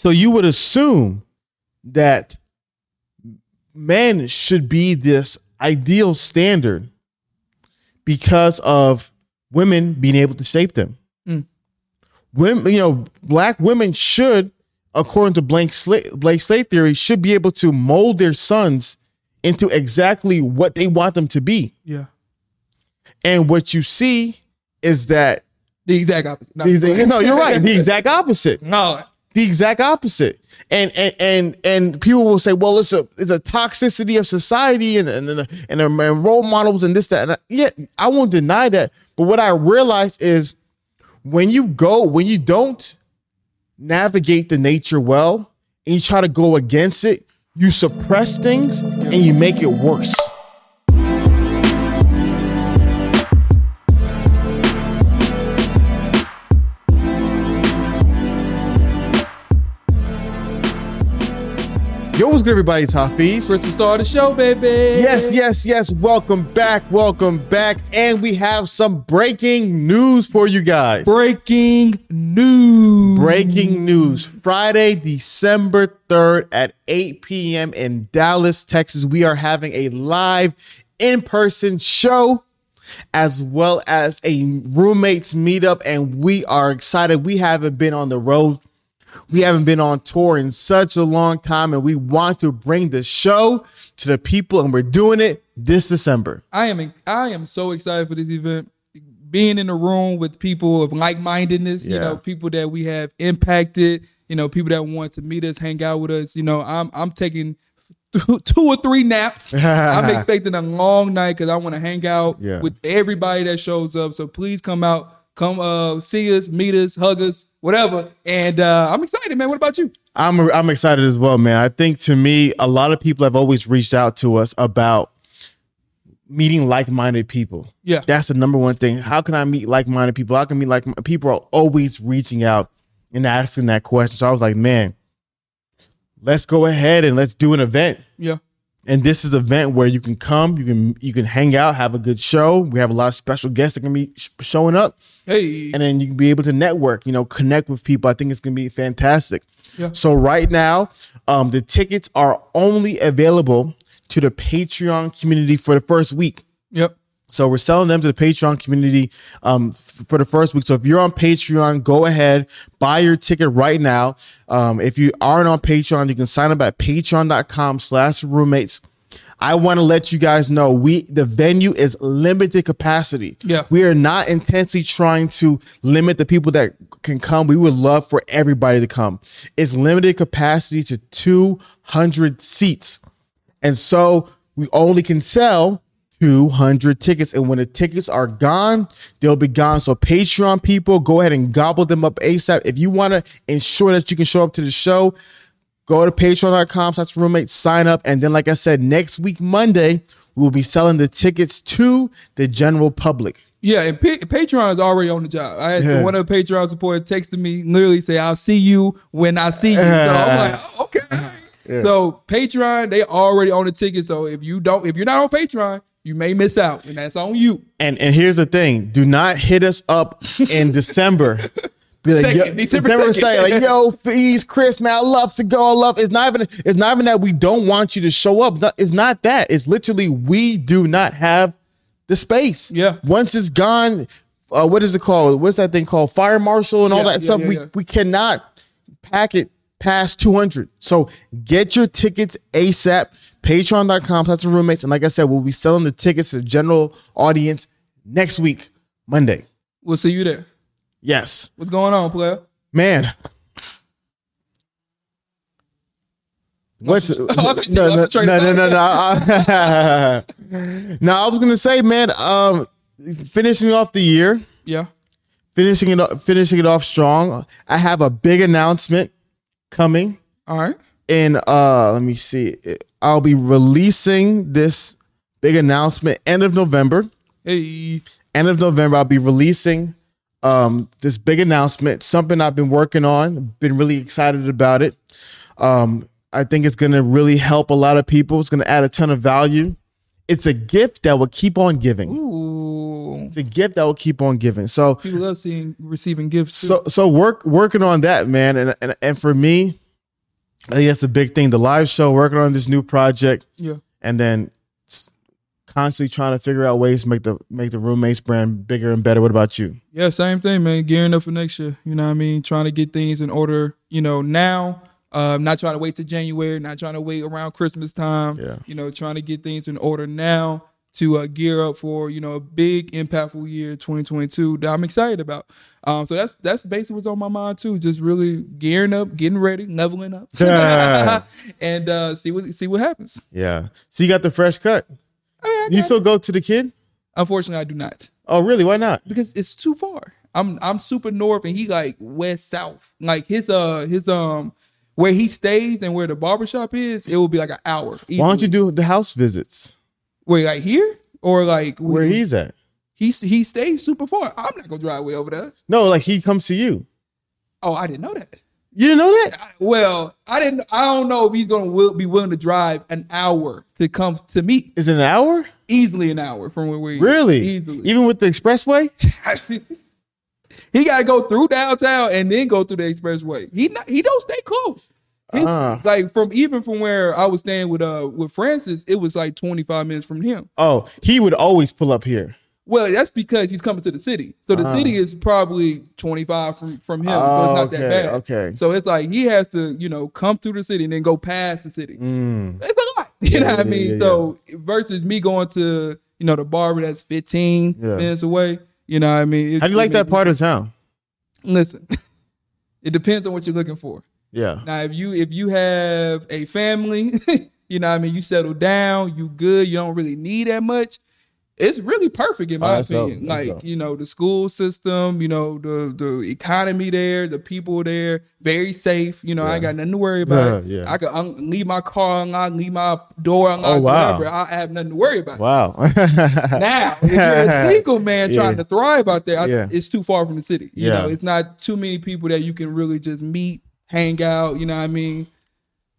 So you would assume that men should be this ideal standard because of women being able to shape them. Mm. Women, you know, black women should, according to Blank Slate, Blank Slate theory, should be able to mold their sons into exactly what they want them to be. Yeah. And what you see is that The exact opposite. No, the exact- no, you're right. The exact opposite. no. The exact opposite. And and and and people will say, well, it's a it's a toxicity of society and and and, and, and role models and this that. And I- yeah, I won't deny that. But what I realize is when you go when you don't navigate the nature well and you try to go against it, you suppress things and you make it worse. Yo, what's good, everybody? It's Hafeez. First star of the show, baby. Yes, yes, yes. Welcome back. Welcome back. And we have some breaking news for you guys. Breaking news. Breaking news. Friday, December 3rd at 8 p.m. in Dallas, Texas. We are having a live in person show as well as a roommates meetup. And we are excited. We haven't been on the road. We haven't been on tour in such a long time, and we want to bring the show to the people, and we're doing it this December. I am I am so excited for this event. Being in a room with people of like mindedness, you know, people that we have impacted, you know, people that want to meet us, hang out with us. You know, I'm I'm taking two or three naps. I'm expecting a long night because I want to hang out Yeah. with everybody that shows up. So please come out, come uh see us, meet us, hug us, whatever. And uh I'm excited, man. What about you? I'm I'm excited as well, man. I think to me, a lot of people have always reached out to us about meeting like-minded people. Yeah. That's the number one thing. How can I meet like-minded people? How can meet like people are always reaching out and asking that question. So I was like, man, let's go ahead and let's do an event. Yeah. And this is an event where you can come, you can you can hang out, have a good show. We have a lot of special guests that can be sh- showing up, Hey. and then you can be able to network, you know, connect with people. I think it's gonna be fantastic. Yeah. So right now, um, the tickets are only available to the Patreon community for the first week. Yep. So we're selling them to the Patreon community um, f- for the first week. So if you're on Patreon, go ahead, buy your ticket right now. Um, if you aren't on Patreon, you can sign up at patreon.com slash roommates. I want to let you guys know we the venue is limited capacity. Yeah. We are not intensely trying to limit the people that can come. We would love for everybody to come. It's limited capacity to 200 seats. And so we only can sell 200 tickets. And when the tickets are gone, they'll be gone. So Patreon people, go ahead and gobble them up ASAP. If you want to ensure that you can show up to the show, go to patreon.com slash roommate, sign up. And then, like I said, next week, Monday, we'll be selling the tickets to the general public. Yeah, and Pa- Patreon is already on the job. I had Yeah. one of the Patreon supporters texted me, literally say, "I'll see you when I see you." So I'm like, oh, "Okay." So Patreon, they already own the ticket. So if you don't, if you're not on Patreon, you may miss out, and that's on you. And and here's the thing: do not hit us up in December. Be like, yo, Second, December December second. second, like, yo, please, Chris, man, I love to go. I love. It's not even. It's not even that we don't want you to show up. It's not- that. It's literally we do not have the space. Yeah. Once it's gone, uh, what is it called? What's that thing called? Fire marshal and all Yeah, that yeah, stuff. yeah, we we cannot pack it past 200. So get your tickets ASAP. Patreon.com slash roommates. And like I said, we'll be selling the tickets to the general audience next week, Monday. We'll see you there. Yes. What's going on, player? Man. What's no no no no no no no, I- was gonna say man um finishing off the year Yeah. finishing it off- finishing it off strong I have a big announcement coming All right. In uh let me see I'll be releasing this big announcement end of November Hey. end of November, I'll be releasing um, this big announcement, something I've been working on, been really excited about it. Um, I think it's going to really help a lot of people. It's going to add a ton of value. It's a gift that will keep on giving. Ooh. It's a gift that will keep on giving. So, People love seeing receiving gifts. Too. so, so work working on that, man. And and, and for me, I think that's the big thing. The live show, working on this new project, Yeah. and then constantly trying to figure out ways to make the make the roommates brand bigger and better. What about you? Yeah, same thing, man. Gearing up for next year. You know what I mean? Trying to get things in order, you know, now. Um, not trying to wait to January, not trying to wait around Christmas time. Yeah. You know, trying to get things in order now to uh, gear up for, you know, a big impactful year 2022 that I'm excited about. Um, so that's that's basically what's on my mind too. Just really gearing up, getting ready, leveling up. and uh, see what see what happens. Yeah. So you got the fresh cut. I mean, I You still go to the kid? unfortunately I do not. Oh, really? Why not? because it's too far. I'm I'm super north and he like west south. Like his uh his um where he stays and where the barbershop is, it will be like an hour. Why don't you do the house visits wait like here or like where he's at? he he stays super far. I'm not gonna drive way over there. No, like he comes to you. Oh, I didn't know that. You didn't know that? I- well, I didn't. I don't know if he's gonna will, be willing to drive an hour to come to me. Is it an hour? Easily an hour from where we Really? easily. Even with the expressway? he got to go through downtown and then go through the expressway. He not, he don't stay close. His- Ah. Like from even from where I was staying with uh with Francis, it was like twenty five minutes from him. Oh, he would always pull up here. Well, that's because he's coming to the city. So the city is probably twenty five from from him. so Oh, it's not okay, that bad. okay. So it's like he has to you know come through the city and then go past the city. Mm. It's a lot. You know what I mean? yeah, so versus me going to you know the barber that's fifteen Yeah. minutes away. You know what I mean? It- How do you like that part of town? listen it depends on what you're looking for Yeah. now if you if you have a family you know what i mean you settle down you good you don't really need that much it's really perfect in my Oh, that's dope. opinion That's like dope. you know the school system you know the the economy there the people there very safe you know i ain't got nothing to worry about Yeah, yeah. i could un- leave my car unlocked leave my door unlocked Oh, wow. whatever i have nothing to worry about Wow. now, if you're a single man Yeah. trying to thrive out there, I, Yeah. it's too far from the city. You Yeah. know, it's not too many people that you can really just meet, hang out. You know what I mean?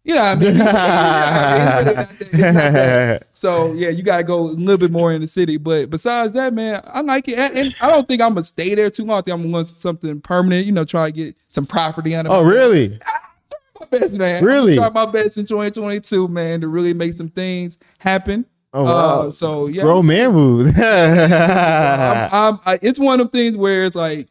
You know what I mean? Yeah, it's really not that- it's not. So yeah, you got to go a little bit more in the city. But besides that, man, I like it, and, and I don't think I'm gonna stay there too long. I think I'm to want something permanent. You know, try to get some property under oh, my really? my best, man. Really? Try my best in 2022, man, to really make some things happen. Oh, wow. Uh, so yeah, Bro, man mood. I'm, I'm, I, it's one of them things where it's like,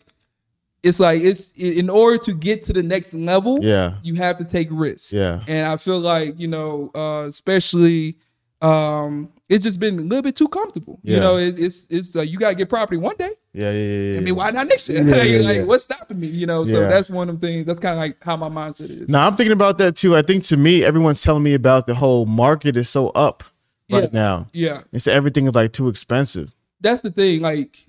it's like it's in order to get to the next level. Yeah. you have to take risks. Yeah. and I feel like you know, uh, especially, um, it's just been a little bit too comfortable. Yeah. You know, it, it's it's uh, you gotta get property one day. yeah, yeah, yeah, yeah. I mean, why not next year? Yeah, like, yeah, like, what's stopping me? You know, so that's one of the things. That's kind of like how my mindset is. now I'm thinking about that too. I think to me, everyone's telling me about the whole market is so up right now. Yeah, It's everything is like too expensive. that's the thing. Like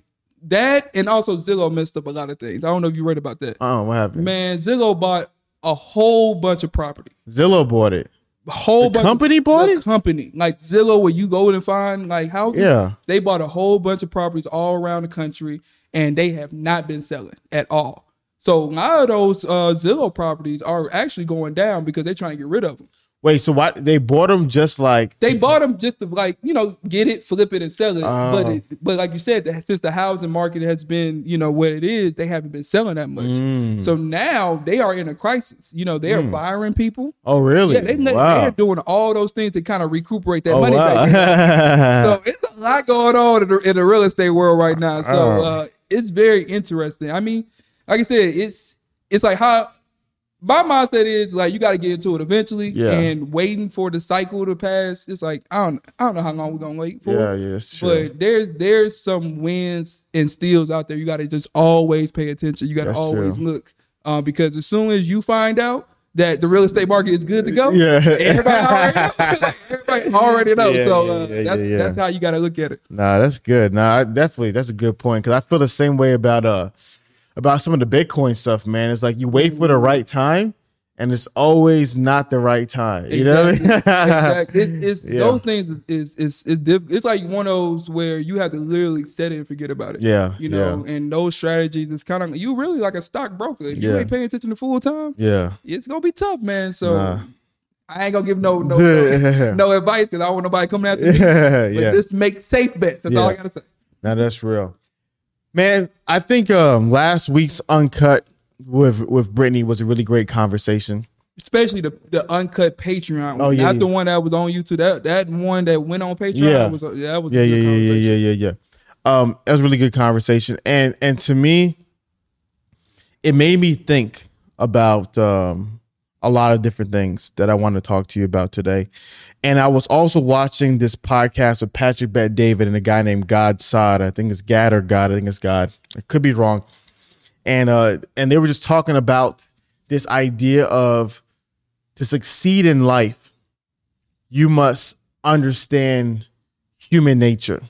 that, and also Zillow messed up a lot of things. I don't know if you read about that. Oh, what happened? Man, Zillow bought a whole bunch of property. Zillow bought it. A whole The bunch company of, bought the it? Company like Zillow, where you go and find like houses. Yeah. they bought a whole bunch of properties all around the country, and they have not been selling at all. So a lot of those uh, Zillow properties are actually going down because they're trying to get rid of them. Wait, so why they bought them just like They bought them just to like you know get it, flip it, and sell it. but Oh. it, but like you said, that since the housing market has been you know what it is, they haven't been selling that much. Mm. So now they are in a crisis. You know they are firing people. Oh really? Yeah, they, wow. they're doing all those things to kind of recuperate that oh, money wow. back. So it's a lot going on in the, in the real estate world right now. So Oh. uh, it's very interesting. I mean, like I said, it's it's like how my mindset is like you got to get into it eventually, Yeah. and waiting for the cycle to pass. It's like I don't I don't know how long we're gonna wait for. yeah, yeah, that's true. But there's there's some wins and steals out there. You got to just always pay attention. You got to always true. look uh, because as soon as you find out that the real estate market is good to go, Yeah. everybody already knows. everybody already knows. Yeah, so uh, yeah, that's that's how you got to look at it. Nah, that's good. Nah, I definitely that's a good point because I feel the same way about uh about some of the Bitcoin stuff, man. It's like you wait for the mm-hmm. right time, and it's always not the right time. You know what I mean? exactly. It's, it's Yeah. those things is is is, is diff- It's like one of those where you have to literally set it and forget about it. Yeah, you know, and those strategies is kind of you really like a stockbroker. If you ain't paying attention to full time, yeah, it's gonna be tough, man. So. Nah. I ain't gonna give no no no, no advice because I don't want nobody coming after me. yeah, But yeah. just make safe bets. That's all I gotta say. Now that's real, man. I think um last week's uncut with with Brittany was a really great conversation. especially the the uncut Patreon. Oh, yeah, not yeah. the one that was on YouTube. That that one that went on Patreon Yeah. was a- that was yeah, yeah, yeah, yeah, yeah, yeah, yeah. Um, that was a really good conversation, and and to me, it made me think about um a lot of different things that I want to talk to you about today. And I was also watching this podcast with Patrick Bet David and a guy named Gad Saad. I think it's Gad or God. I think it's God. I could be wrong. And uh, and they were just talking about this idea of to succeed in life, you must understand human nature.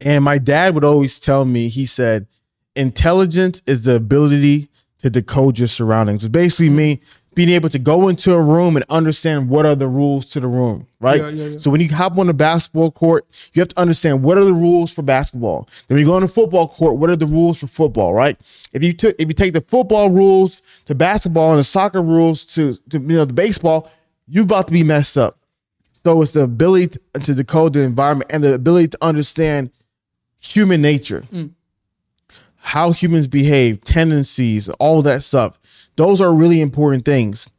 And my dad would always tell me, he said, intelligence is the ability to decode your surroundings. Basically me being able to go into a room and understand what are the rules to the room, right? Yeah, yeah, yeah. So when you hop on the basketball court, you have to understand what are the rules for basketball. Then when you go on the football court, what are the rules for football, right? If you took if you take the football rules to basketball and the soccer rules to, to you know the baseball, you about to be messed up. So it's the ability to, to decode the environment and the ability to understand human nature, mm. how humans behave, tendencies, all that stuff. Those are really important things.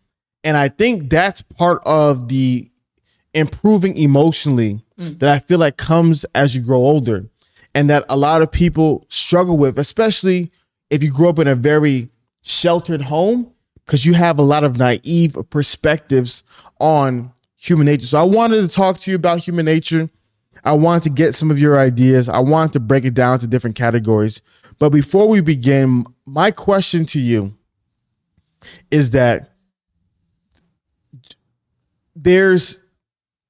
And I think that's part of the improving emotionally mm. that I feel like comes as you grow older and that a lot of people struggle with, especially if you grew up in a very sheltered home, because you have a lot of naive perspectives on human nature. So I wanted to talk to you about human nature. I wanted to get some of your ideas. I wanted to break it down to different categories. But before we begin, my question to you is that there's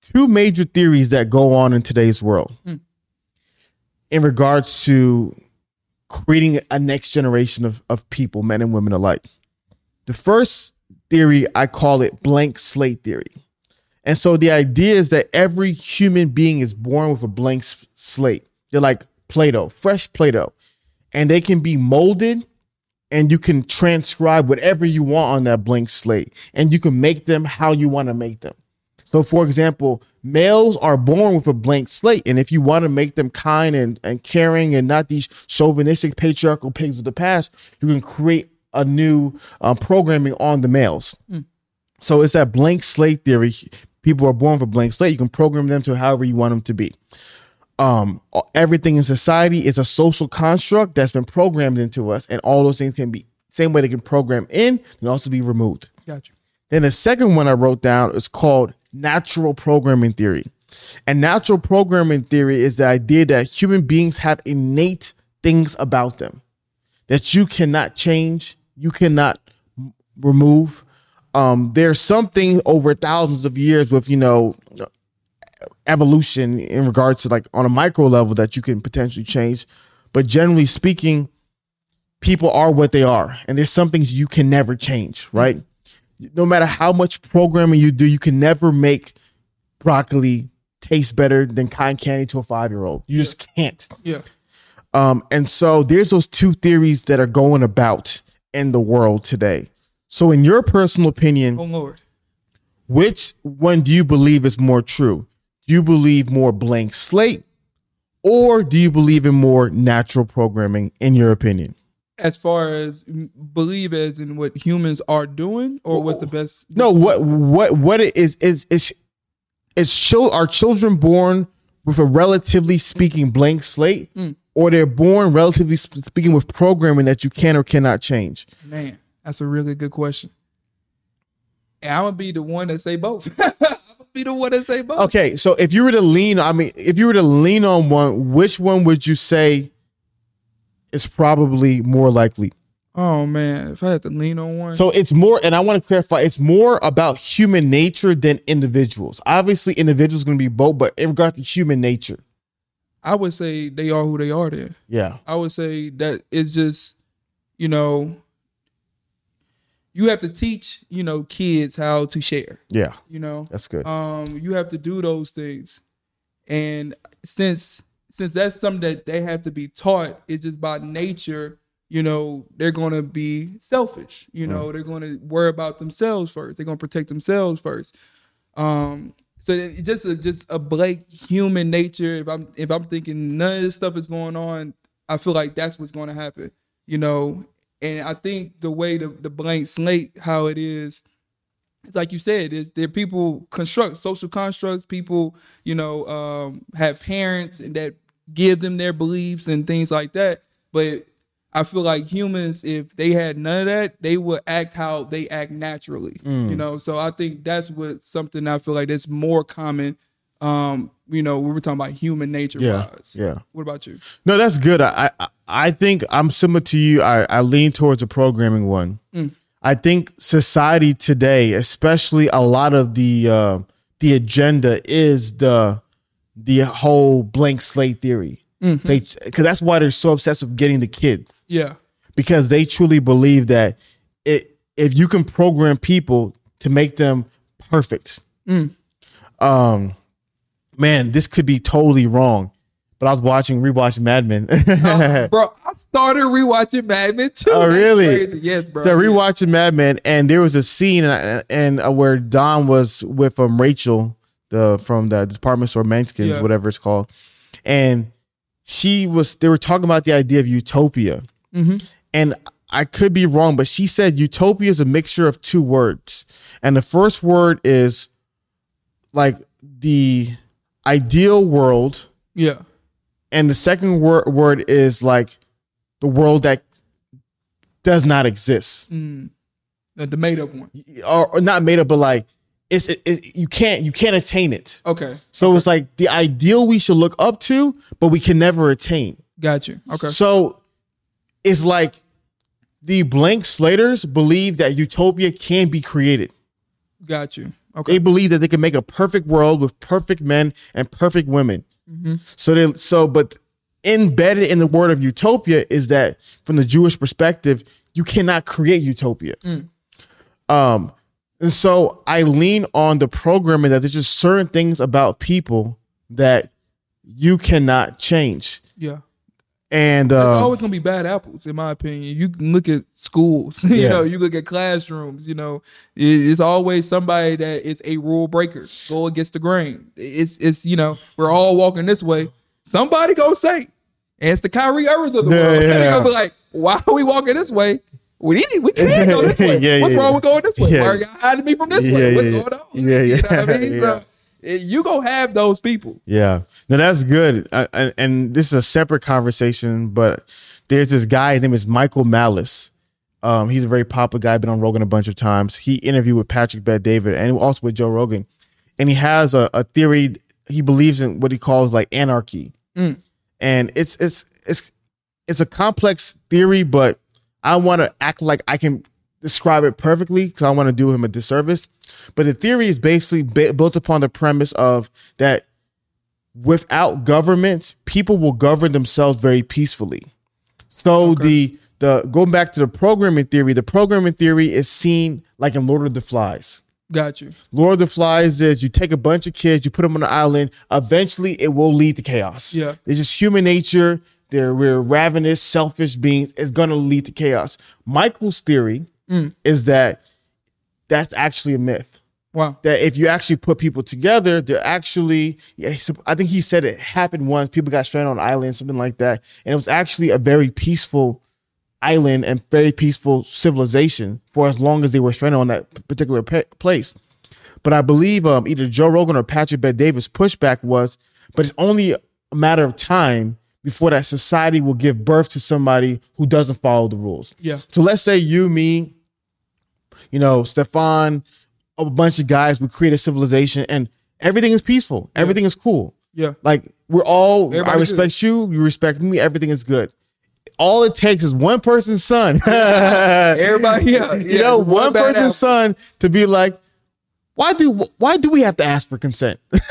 two major theories that go on in today's world hmm. in regards to creating a next generation of, of people, men and women alike. The first theory, I call it blank slate theory. And so the idea is that every human being is born with a blank slate. They're like Play Doh, fresh Play Doh. And they can be molded and you can transcribe whatever you want on that blank slate and you can make them how you want to make them. So, for example, males are born with a blank slate. And if you want to make them kind and, and caring and not these chauvinistic patriarchal pigs of the past, you can create a new um, programming on the males. So it's that blank slate theory. People are born with a blank slate. You can program them to however you want them to be. Um, everything in society is a social construct that's been programmed into us, and all those things can be same way they can program in and also be removed. Got you. Then the second one I wrote down is called natural programming theory. And natural programming theory is the idea that human beings have innate things about them that you cannot change, you cannot remove. Um, there's something over thousands of years with, you know, evolution in regards to like on a micro level that you can potentially change. But generally speaking, people are what they are. And there's some things you can never change, right? No matter how much programming you do, you can never make broccoli taste better than cotton candy to a five year old. You just can't. Yeah. Um, and so there's those two theories that are going about in the world today. So, in your personal opinion, Oh Lord. which one do you believe is more true? Do you believe more blank slate, or do you believe in more natural programming? In your opinion, As far as mm, believe as in what humans are doing, or what's the best? no. What what what it is is is is chil- are children born with a relatively speaking blank slate, or they're born relatively speaking with programming that you can or cannot change? Man, that's a really good question. And I'm gonna be the one that say both. Be the one that say both. Okay, so if you were to lean, I mean, if you were to lean on one, which one would you say is probably more likely? Oh man, if I had to lean on one, So it's more, and I want to clarify, it's more about human nature than individuals. Obviously, individuals going to be both, but in regard to human nature, I would say they are who they are. Then yeah, I would say that it's just, you know, you have to teach, you know, kids how to share. yeah, You know, that's good. um, you have to do those things, and since since that's something that they have to be taught, it's just by nature. You know, they're gonna be selfish. You know, they're gonna worry about themselves first. They're gonna protect themselves first. Um, so it's just a, just a blank human nature. If I'm if I'm thinking none of this stuff is going on, I feel like that's what's going to happen. You know, and I think the way the the blank slate how it is, it's like you said, it's, there people construct social constructs. People, you know, um, have parents and that give them their beliefs and things like that. But I feel like humans, if they had none of that, they would act how they act naturally. You know, so I think that's what something I feel like that's more common. Um, you know, we were talking about human nature Yeah, wise. yeah. What about you? No, that's good. I I, I think I'm similar to you. I, I lean towards a programming one. I think society today, especially a lot of the uh, the agenda is the the whole blank slate theory. They because that's why they're so obsessed with getting the kids Yeah. because they truly believe that it if you can program people to make them perfect. Um, man, this could be totally wrong. But I was watching rewatching Mad Men. bro, I started rewatching Mad Men too. Oh, That's really? crazy. Yes, bro. So rewatching Mad Men, and there was a scene and, and uh, where Don was with um Rachel, the from the department store Menken's, Yeah. whatever it's called, and she was they were talking about the idea of utopia, Mm-hmm. and I could be wrong, but she said utopia is a mixture of two words, and the first word is like the ideal world, yeah. and the second word word is like the world that does not exist. Mm. The, the made up one. or, or not made up, but like it's it, it- you can't you can't attain it. Okay. So it's like the ideal we should look up to, but we can never attain. Got you. Okay. So it's like the blank slaters believe that utopia can be created. Got you. Okay. They believe that they can make a perfect world with perfect men and perfect women. So they so but embedded in the word of utopia is that from the Jewish perspective, you cannot create utopia. Um and so I lean on the programming that there's just certain things about people that you cannot change. yeah. And There's uh, always gonna be bad apples, in my opinion. You can look at schools, you Yeah. know, you look at classrooms, you know, it's always somebody that is a rule breaker, go against the grain. It's it's you know, we're all walking this way. Somebody go say, and it's the Kyrie Irvings of the Yeah, world. yeah. They're gonna be like, why are we walking this way? We need, we can't go this way. Yeah, What's yeah, wrong with going this way? yeah. Why are y'all hiding me from this Yeah, way? What's yeah, going on? yeah, You know what I yeah, mean? yeah. So, you gonna have those people. Yeah, no, that's good. Uh, and, and this is a separate conversation, but there's this guy. His name is Michael Malice. Um, he's a very popular guy. Been on Rogan a bunch of times. He interviewed with Patrick Bet David and also with Joe Rogan, and he has a, a theory. He believes in what he calls like anarchy, and it's it's it's it's a complex theory, but I want to act like I can describe it perfectly because I want to do him a disservice. But the theory is basically ba- built upon the premise of that without government, people will govern themselves very peacefully. So the the going back to the programming theory, the programming theory is seen like in Lord of the Flies. Got you. Lord of the Flies is you take a bunch of kids, you put them on an island. Eventually, it will lead to chaos. Yeah. it's just human nature. They're we're ravenous, selfish beings. It's gonna lead to chaos. Michael's theory mm. is that that's actually a myth. Wow. That if you actually put people together, they're actually. Yeah, I think he said it happened once. People got stranded on an island, something like that, and it was actually a very peaceful island and very peaceful civilization for as long as they were stranded on that particular pa- place. But I believe um, either Joe Rogan or Patrick Bet David's pushback was, but it's only a matter of time before that society will give birth to somebody who doesn't follow the rules. Yeah. So let's say you, me, you know, Stefan, a bunch of guys, we create a civilization and everything is peaceful. Everything is cool. Yeah. Like we're all, I Everybody respect you, you respect me, everything is good. All it takes is one person's son. Everybody, yeah, you know, one one person's son to be like, why do why do we have to ask for consent?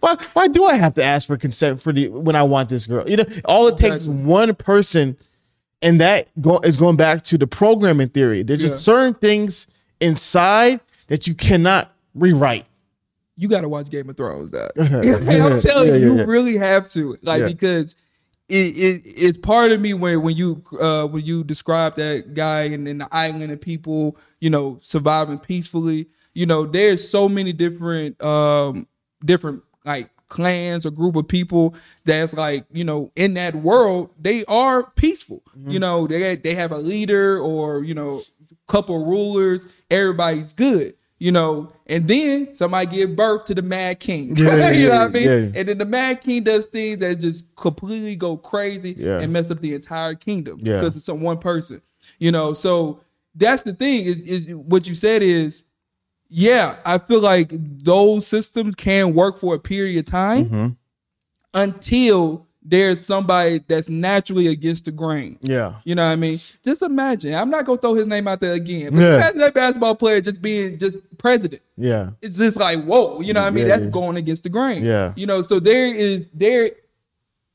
why why do I have to ask for consent for the when I want this girl? You know, all it takes is one person, and that go, is going back to the programming theory. There's Yeah. just certain things inside that you cannot rewrite. you got to watch Game of Thrones. That I'm telling Yeah, you, you really have to, like, because it, it it's part of me when when you uh when you describe that guy and, and the island and people, you know, surviving peacefully. You know, there's so many different um different like clans or group of people that's like you know in that world they are peaceful Mm-hmm. you know they they have a leader or you know couple rulers, everybody's good. You know, and then somebody give birth to the Mad King. Yeah, you know yeah, what I mean? yeah. And then the Mad King does things that just completely go crazy and mess up the entire kingdom because it's some one person. You know, so that's the thing is is what you said is yeah, I feel like those systems can work for a period of time Mm-hmm. until there's somebody that's naturally against the grain. Yeah. You know what I mean? Just imagine. I'm not gonna throw his name out there again. But Yeah. imagine that basketball player just being just president. Yeah. It's just like, whoa, you know what I mean? Yeah, That's yeah. going against the grain. Yeah. You know, so there is there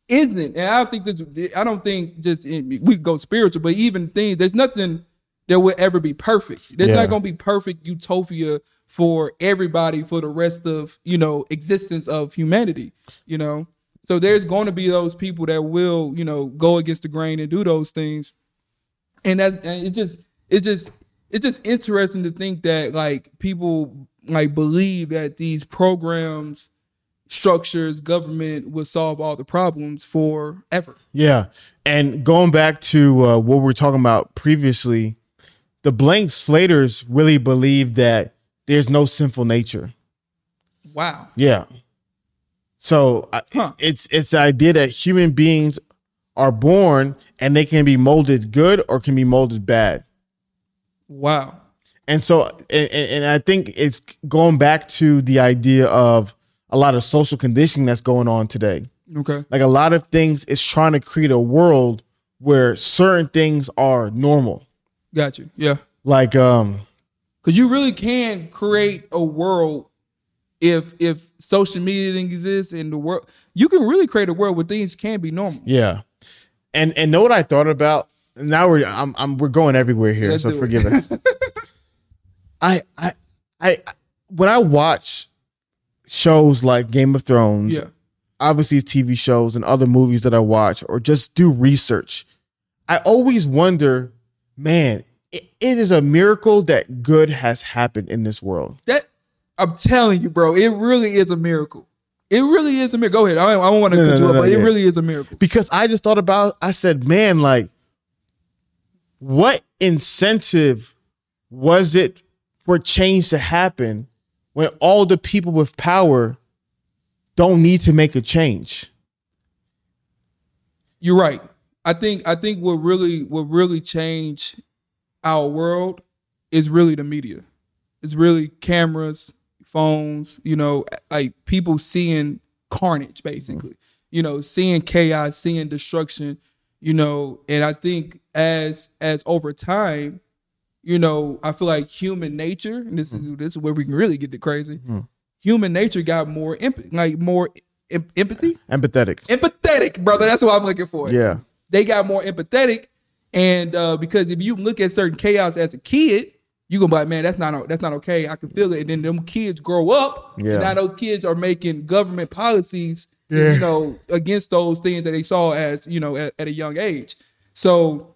isn't, and I don't think this I don't think just in, we go spiritual, but even things, there's nothing that will ever be perfect. There's Yeah. not gonna be perfect utopia for everybody for the rest of, you know, existence of humanity, you know. So there's going to be those people that will, you know, go against the grain and do those things. And that's and it just it's just it's just interesting to think that like people like believe that these programs, structures, government will solve all the problems forever. Yeah. And going back to uh, what we are talking about previously, the blank slaters really believe that there's no sinful nature. Wow. Yeah. So Huh. it's it's the idea that human beings are born and they can be molded good or can be molded bad. Wow. And so and, and and I think it's going back to the idea of a lot of social conditioning that's going on today. Okay. Like a lot of things is trying to create a world where certain things are normal. Got you. Yeah. Like um Cause you really can create a world if if social media didn't exist in the world. You can really create a world where things can be normal. yeah. And and know what I thought about? Now we're I'm, I'm we're going everywhere here, Let's so forgive us. I I I when I watch shows like Game of Thrones, Yeah. obviously it's TV shows and other movies that I watch or just do research, I always wonder, man, it, it is a miracle that good has happened in this world. That I'm telling you, bro, it really is a miracle. It really is a miracle. Go ahead. I don't, I don't want to No, cut no, you up, no, but it really is a miracle. Because I just thought about, I said, man, like, what incentive was it for change to happen when all the people with power don't need to make a change? You're right. I think I think what really what really changed our world is really the media. It's really cameras, phones, you know, like people seeing carnage basically. Mm-hmm. You know, seeing chaos, seeing destruction, you know, and I think as as over time, you know, I feel like human nature, and this is mm-hmm. this is where we can really get to crazy. Mm-hmm. Human nature got more like more em- empathy Empathetic. empathetic, brother. That's what I'm looking for. Yeah. They got more empathetic. And uh, because if you look at certain chaos as a kid, you gonna be like, man, that's not that's not okay. I can feel it. And then them kids grow up, Yeah. and now those kids are making government policies, Yeah. you know, against those things that they saw as you know at, at a young age. So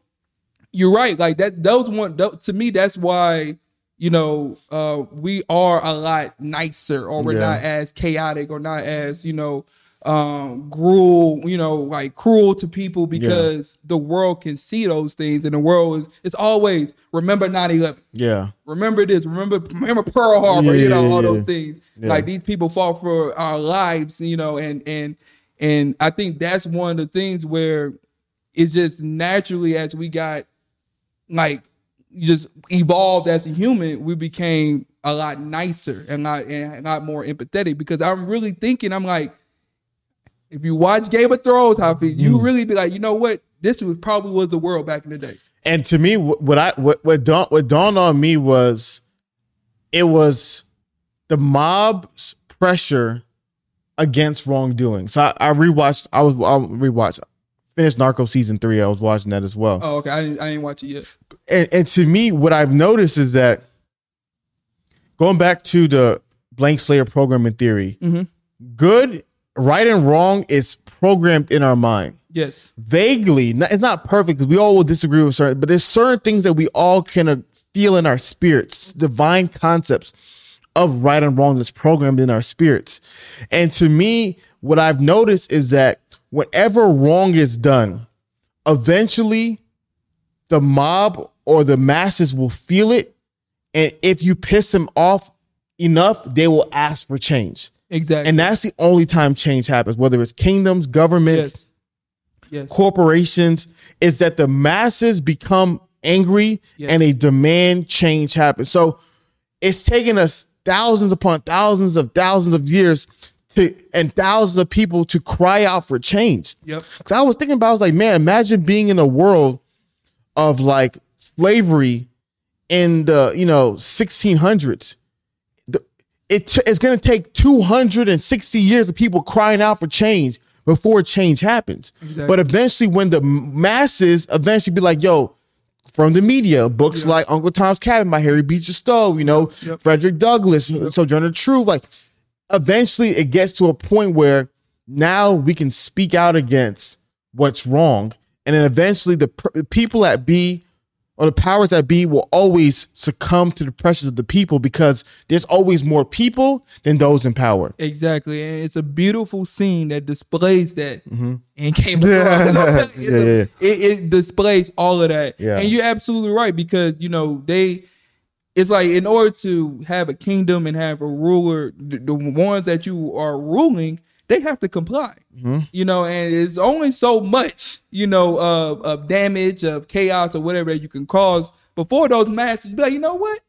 you're right. Like that. Those one tho- to me. That's why you know uh, we are a lot nicer, or we're Yeah. not as chaotic, or not as you know um cruel you know like cruel to people because the world can see those things and the world is it's always remember 9-11 Yeah. remember this remember remember pearl harbor Yeah, you know yeah, all yeah. those things Yeah. like these people fought for our lives you know and and and i think that's one of the things where it's just naturally as we got like just evolved as a human, we became a lot nicer and not and a lot more empathetic because I'm really thinking, I'm like, if you watch Game of Thrones, Hafeez, you mm. really be like, you know what? This was probably was the world back in the day. And to me, what I what what dawned, what dawned on me was, it was the mob's pressure against wrongdoing. So I, I rewatched. I was I rewatched. Finished Narco season three. I was watching that as well. Oh, okay. I I didn't watch it yet. and, and to me, what I've noticed is that going back to the blank slayer program in theory, mm-hmm. good, right, and wrong is programmed in our mind. Yes. Vaguely, not, it's not perfect because we all will disagree with certain, but there's certain things that we all can uh, feel in our spirits, divine concepts of right and wrong that's programmed in our spirits. And to me, what I've noticed is that whenever wrong is done, eventually the mob or the masses will feel it. And if you piss them off enough, they will ask for change. Exactly. And that's the only time change happens, whether it's kingdoms, governments, yes. Yes. corporations, is that the masses become angry Yes. and a demand change happens. So it's taken us thousands upon thousands of thousands of years to and thousands of people to cry out for change. Yep. Cause I was thinking about, I was like, man, imagine being in a world of like slavery in the you know 1600s. It t- it's going to take 260 years of people crying out for change before change happens. Exactly. But eventually, when the masses eventually be like, yo, from the media, books Yeah. like Uncle Tom's Cabin by Harry Beecher Stowe, you know, Yep. Frederick Douglass, Sojourner Truth, like eventually it gets to a point where now we can speak out against what's wrong. And then eventually the per- people at be or the powers that be will always succumb to the pressures of the people because there's always more people than those in power. Exactly, and it's a beautiful scene that displays that in Game of Mm-hmm. Yeah. Thrones. I'm telling you, Yeah, It, it displays all of that, Yeah. and you're absolutely right because you know they. It's like in order to have a kingdom and have a ruler, the, the ones that you are ruling, they have to comply. Mm-hmm. You know, and it's only so much you know of, of damage, of chaos, or whatever you can cause before those masses be like, you know what,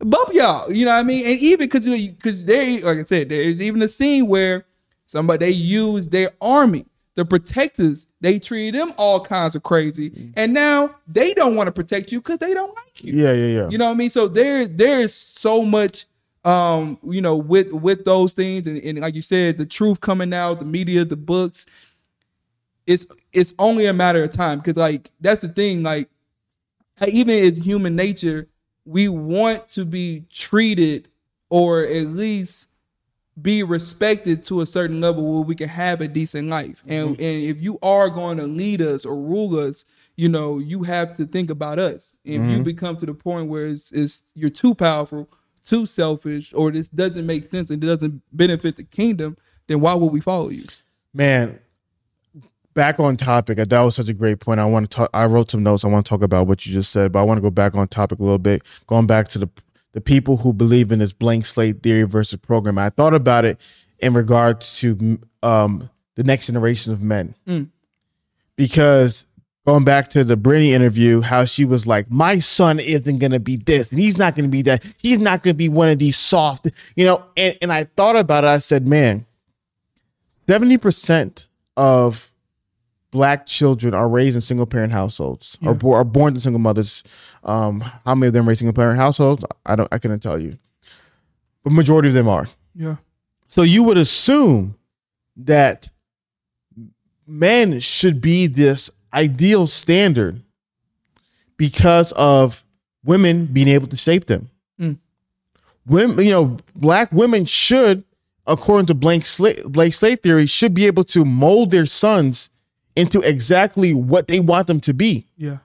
bump y'all. You know what I mean? And even because because they like I said, there's even a scene where somebody they use their army, the protectors, they treat them all kinds of crazy, and now they don't want to protect you because they don't like you. Yeah, yeah, yeah. You know what I mean? So there there's so much um, you know, with with those things and, and like you said, the truth coming out, the media, the books, it's it's only a matter of time. Cause like that's the thing, like even as human nature, we want to be treated or at least be respected to a certain level where we can have a decent life. And and if you are going to lead us or rule us, you know, you have to think about us. If you become to the point where it's, it's you're too powerful, too selfish, or this doesn't make sense and it doesn't benefit the kingdom, then why would we follow you? Man, back on topic. That was such a great point. I want to talk. I wrote some notes. I want to talk about what you just said, but I want to go back on topic a little bit. Going back to the the people who believe in this blank slate theory versus program. I thought about it in regards to um, the next generation of men, because going back to the Brittany interview, how she was like, "My son isn't gonna be this, and he's not gonna be that. He's not gonna be one of these soft, you know." And and I thought about it. I said, "Man." 70% of black children are raised in single parent households or bo- are born to single mothers. Um, how many of them are raised in single parent households? I don't I couldn't tell you. But majority of them are. Yeah. So you would assume that men should be this ideal standard because of women being able to shape them. Mm. Women, you know, black women should, according to blank slate, blank slate theory, should be able to mold their sons into exactly what they want them to be. Yeah.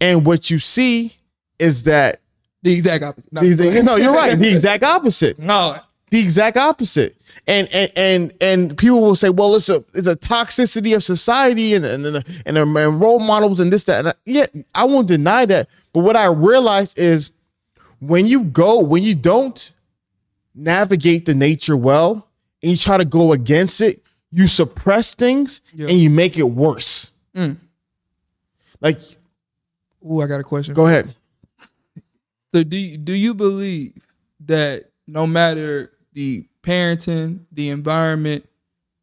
And what you see is that The exact opposite. No, the- no, you're right. The exact opposite no. the exact opposite. And and and and people will say, well, it's a it's a toxicity of society and and and, and, and role models and this that. And I, yeah, I won't deny that. But what I realize is when you go when you don't navigate the nature well and you try to go against it, you suppress things Yeah. and you make it worse. Mm. Like, Ooh, I got a question. go ahead. So do you, do you believe that no matter the parenting, the environment,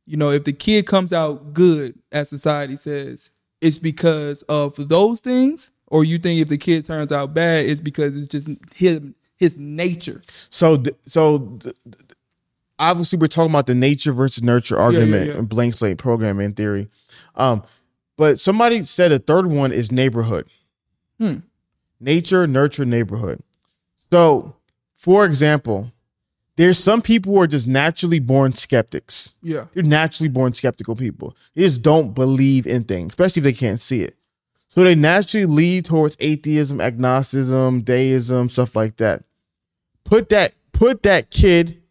you know, if the kid comes out good, as society says, it's because of those things, or you think if the kid turns out bad, it's because it's just his his nature? So, th- so th- th- obviously, we're talking about the nature versus nurture argument yeah. and blank slate programming theory. Um, but somebody said a third one is neighborhood. Hmm. Nature, nurture, neighborhood. So, for example, there's some people who are just naturally born skeptics. Yeah, They're naturally born skeptical people. They just don't believe in things, especially if they can't see it. So they naturally lead towards atheism, agnosticism, deism, stuff like that. Put that put that kid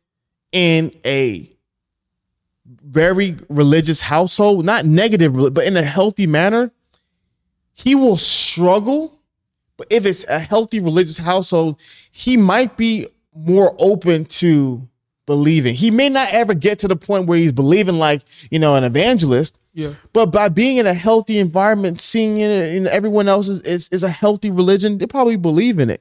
in a very religious household, not negative, but in a healthy manner. he will struggle, but if it's a healthy religious household, he might be more open to believing. He may not ever get to the point where he's believing like, you know, an evangelist. Yeah. But by being in a healthy environment, seeing it in everyone else is, is, is a healthy religion, they probably believe in it.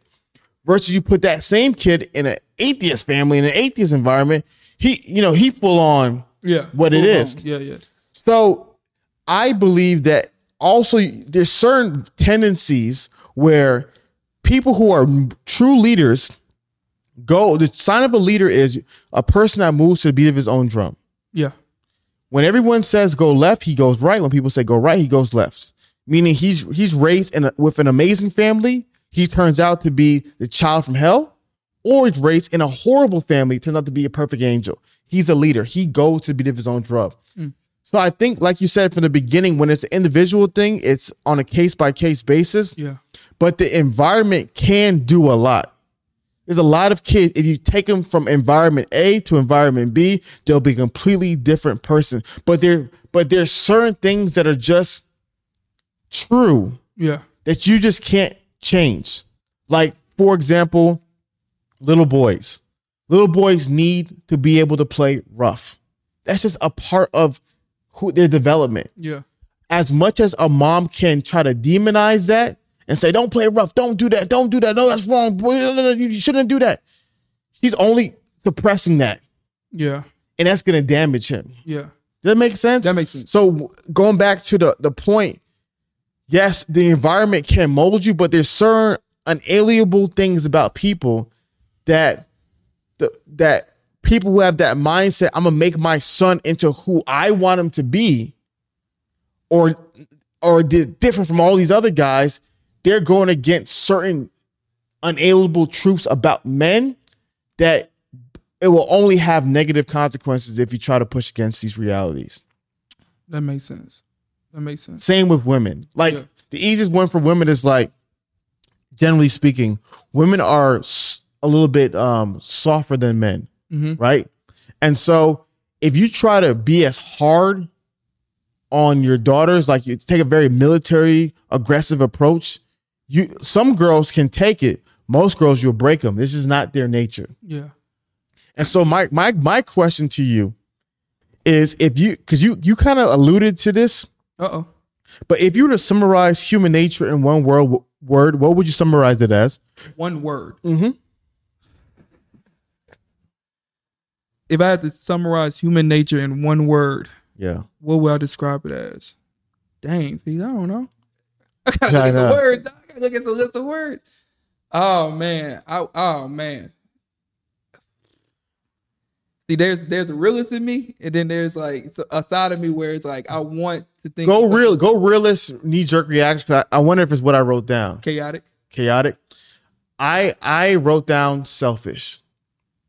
Versus you put that same kid in an atheist family, in an atheist environment, he, you know, he full on Yeah. what it Full is. Yeah, yeah. So I believe that also there's certain tendencies where people who are true leaders go. The sign of a leader is a person that moves to the beat of his own drum. Yeah. When everyone says go left, he goes right. When people say go right, he goes left. Meaning he's he's raised in a, with an amazing family. He turns out to be the child from hell, or he's raised in a horrible family. Turns out to be a perfect angel. He's a leader. He goes to the beat of his own drum. Mm. So I think, like you said from the beginning, when it's an individual thing, it's on a case by case basis. Yeah. But the environment can do a lot. There's a lot of kids. If you take them from environment A to environment B, they'll be a completely different person. But there, but there's certain things that are just true Yeah. that you just can't change. Like, for example, little boys. Little boys need to be able to play rough. That's just a part of who their development. Yeah. As much as a mom can try to demonize that and say, "Don't play rough, don't do that, don't do that, no, that's wrong, you shouldn't do that," He's only suppressing that, Yeah. and that's gonna damage him. Yeah. Does that make sense? That makes sense. So going back to the the point, yes, the environment can mold you, but there's certain unalienable things about people that the that people who have that mindset, I'm gonna make my son into who I want him to be, or or di- different from all these other guys. They're going against certain unalienable truths about men that it will only have negative consequences if you try to push against these realities. That makes sense. That makes sense. Same with women. Like Yeah. the easiest one for women is like, generally speaking, women are a little bit um, softer than men, Mhm. right? And so if you try to be as hard on your daughters, like you take a very military aggressive approach, you some girls can take it. Most girls you'll break them. This is not their nature. Yeah. And so my my my question to you is if you because you you kind of alluded to this, Uh oh. but if you were to summarize human nature in one word, word, what would you summarize it as? One word. Mhm. If I had to summarize human nature in one word, Yeah. what would I describe it as? Dang, I don't know. I gotta look at the words. Look at the list of words. Oh man. I, oh man. See, there's there's a realist in me, and then there's like a side of me where it's like I want to think Go real, go realist, knee jerk reaction. I, I wonder if it's what I wrote down. chaotic. Chaotic. I I wrote down selfish.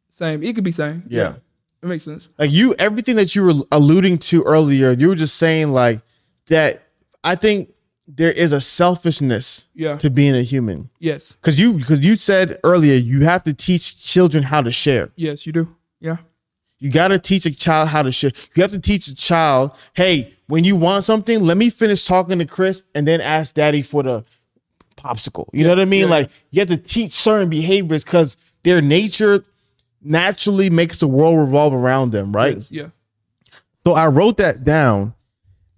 Same. It could be same. Yeah. It makes sense. Like you, everything that you were alluding to earlier, you were just saying like that. I think there is a selfishness Yeah. to being a human. Yes. Because you, because you said earlier, you have to teach children how to share. Yes, you do. Yeah. You got to teach a child how to share. You have to teach a child, hey, when you want something, let me finish talking to Chris and then ask daddy for the popsicle. You know what I mean? yeah. Like you have to teach certain behaviors because their nature naturally makes the world revolve around them, right? Yes. Yeah. So I wrote that down.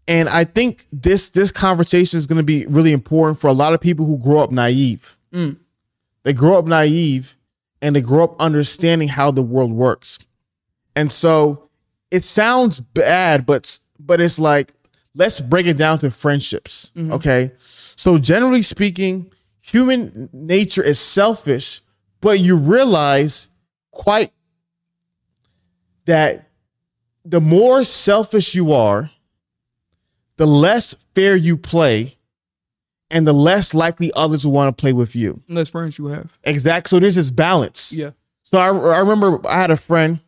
And I think this this conversation is going to be really important for a lot of people who grow up naive. Mm. They grow up naive and they grow up understanding how the world works. And so it sounds bad, but but it's like let's break it down to friendships. Mm-hmm. Okay. So generally speaking, human nature is selfish, but you realize quite that the more selfish you are, the less fair you play, and the less likely others will want to play with you. Less friends you have. Exact. So there's this balance. Yeah. So I, I remember I had a friend.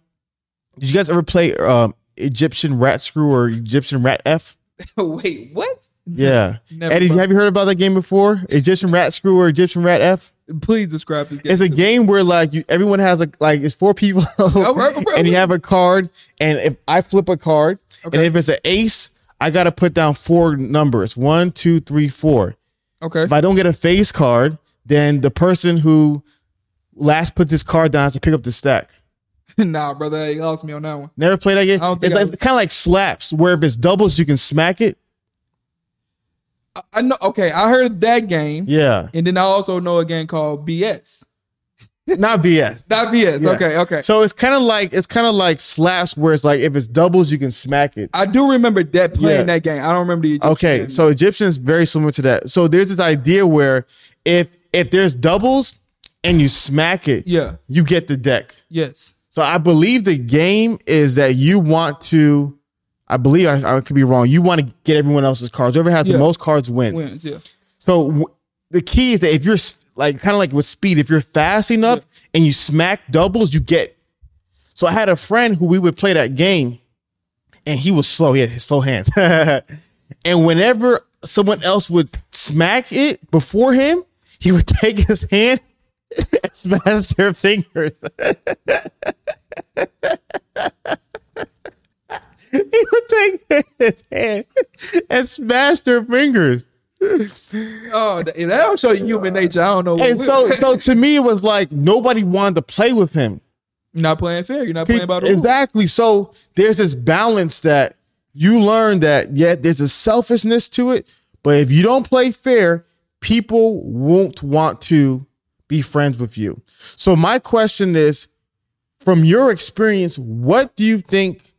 Did you guys ever play um, Egyptian Rat Screw or Egyptian Rat F? Wait, what? Yeah. Never, Eddie, have you heard about that game before? Egyptian Rat Screw or Egyptian Rat F? Please describe this game. It's a to me. game where like you, everyone has a like it's four people, right, right, and you have a card, and if I flip a card, and if it's an ace, I got to put down four numbers: one, two, three, four. Okay. If I don't get a face card, then the person who last put this card down has to pick up the stack. nah, brother, you lost me on that one. Never played that game. I don't think It's like kind of like slaps, where if it's doubles, you can smack it. I, I know. Okay, I heard that game, Yeah, and then I also know a game called BS. Not VS. Not BS. Yeah. Okay, okay. So it's kind of like it's kind of like slaps, where it's like if it's doubles, you can smack it. I do remember that playing Yeah. that game. I don't remember the. Egyptian Okay, game. so Egyptian is very similar to that. So there's this idea where if if there's doubles and you smack it, yeah, you get the deck. yes, So I believe the game is that you want to. I believe I, I could be wrong. You want to get everyone else's cards. Whoever has Yeah. the most cards wins. wins. Yeah, So w- the key is that if you're like kind of like with speed, if you're fast enough and you smack doubles, you get. So I had a friend who we would play that game, and he was slow. He had his slow hands, and whenever someone else would smack it before him, he would take his hand and smash their fingers. he would take his hand and smash their fingers. Oh, that, that'll show you human nature. I don't know. And so, so to me, it was like nobody wanted to play with him. you're not playing fair. You're not playing by the rules. exactly. So there's this balance that you learn that yeah, there's a selfishness to it, but if you don't play fair, people won't want to be friends with you. So my question is, from your experience, what do you think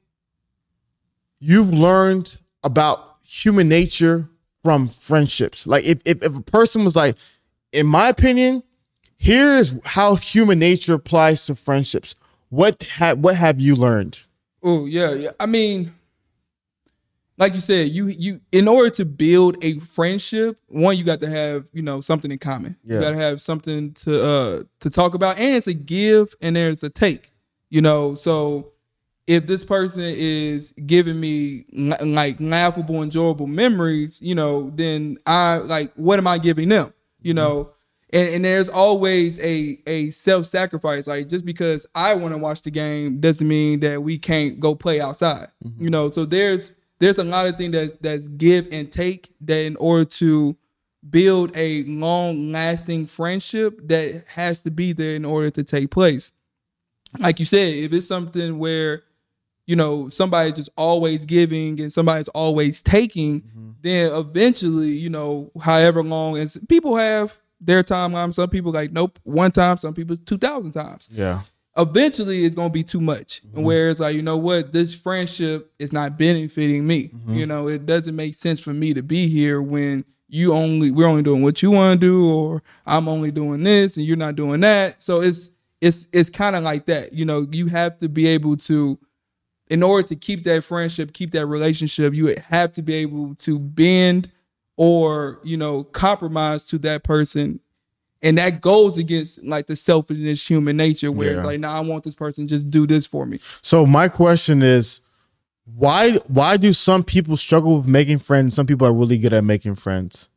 you've learned about human nature from friendships? Like if, if, if a person was like, in my opinion, here's how human nature applies to friendships. What ha- what have you learned? Oh yeah, yeah. I mean, like you said, you you in order to build a friendship, one you got to have you know something in common. Yeah. You got to have something to uh to talk about, and it's a give and there's a take. You know, so if this person is giving me like laughable, enjoyable memories, you know, then I like what am I giving them? You mm-hmm. know, and, and there's always a a self sacrifice. Like just because I want to watch the game doesn't mean that we can't go play outside. Mm-hmm. You know, so there's there's a lot of things that that's give and take that in order to build a long lasting friendship that has to be there in order to take place. Like you said, if it's something where you know somebody's just always giving and somebody's always taking, mm-hmm. then eventually, you know, however long and people have their timeline. Some people like nope, one time. Some people two thousand times. Yeah. Eventually, it's gonna be too much. Mm-hmm. Where it's like, you know what, this friendship is not benefiting me. Mm-hmm. You know, it doesn't make sense for me to be here when you only we're only doing what you want to do, or I'm only doing this and you're not doing that. So it's it's it's kind of like that. You know, you have to be able to in order to keep that friendship, keep that relationship, you have to be able to bend or, you know, compromise to that person. And that goes against like the selfishness human nature where Yeah. it's like, nah, I want this person to just do this for me. So my question is, why why do some people struggle with making friends? Some people are really good at making friends.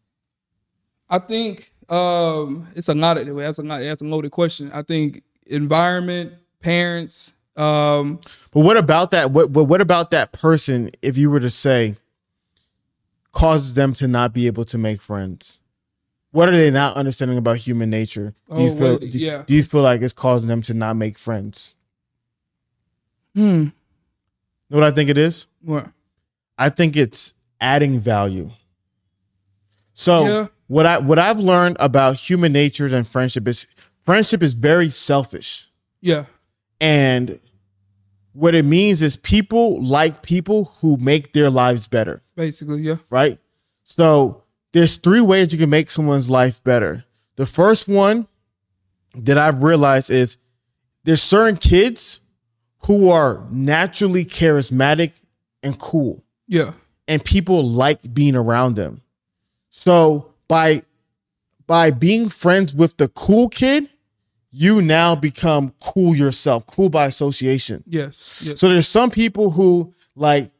I think um it's a lot of that's a lot that's a loaded question. I think environment, parents, um, But what about that? What what what about that person? If you were to say, causes them to not be able to make friends. What are they not understanding about human nature? Do you Oh, feel? do, yeah. do you feel like it's causing them to not make friends? hmm, know what I think it is? what? I think it's adding value. So Yeah. what I what I've learned about human nature and friendship is friendship is very selfish. Yeah. And what it means is people like people who make their lives better, Basically, yeah. right? So there's three ways you can make someone's life better. The first one that I've realized is there's certain kids who are naturally charismatic and cool Yeah. and people like being around them. So by by being friends with the cool kid, you now become cool yourself, cool by association. Yes. Yes. So there's some people who like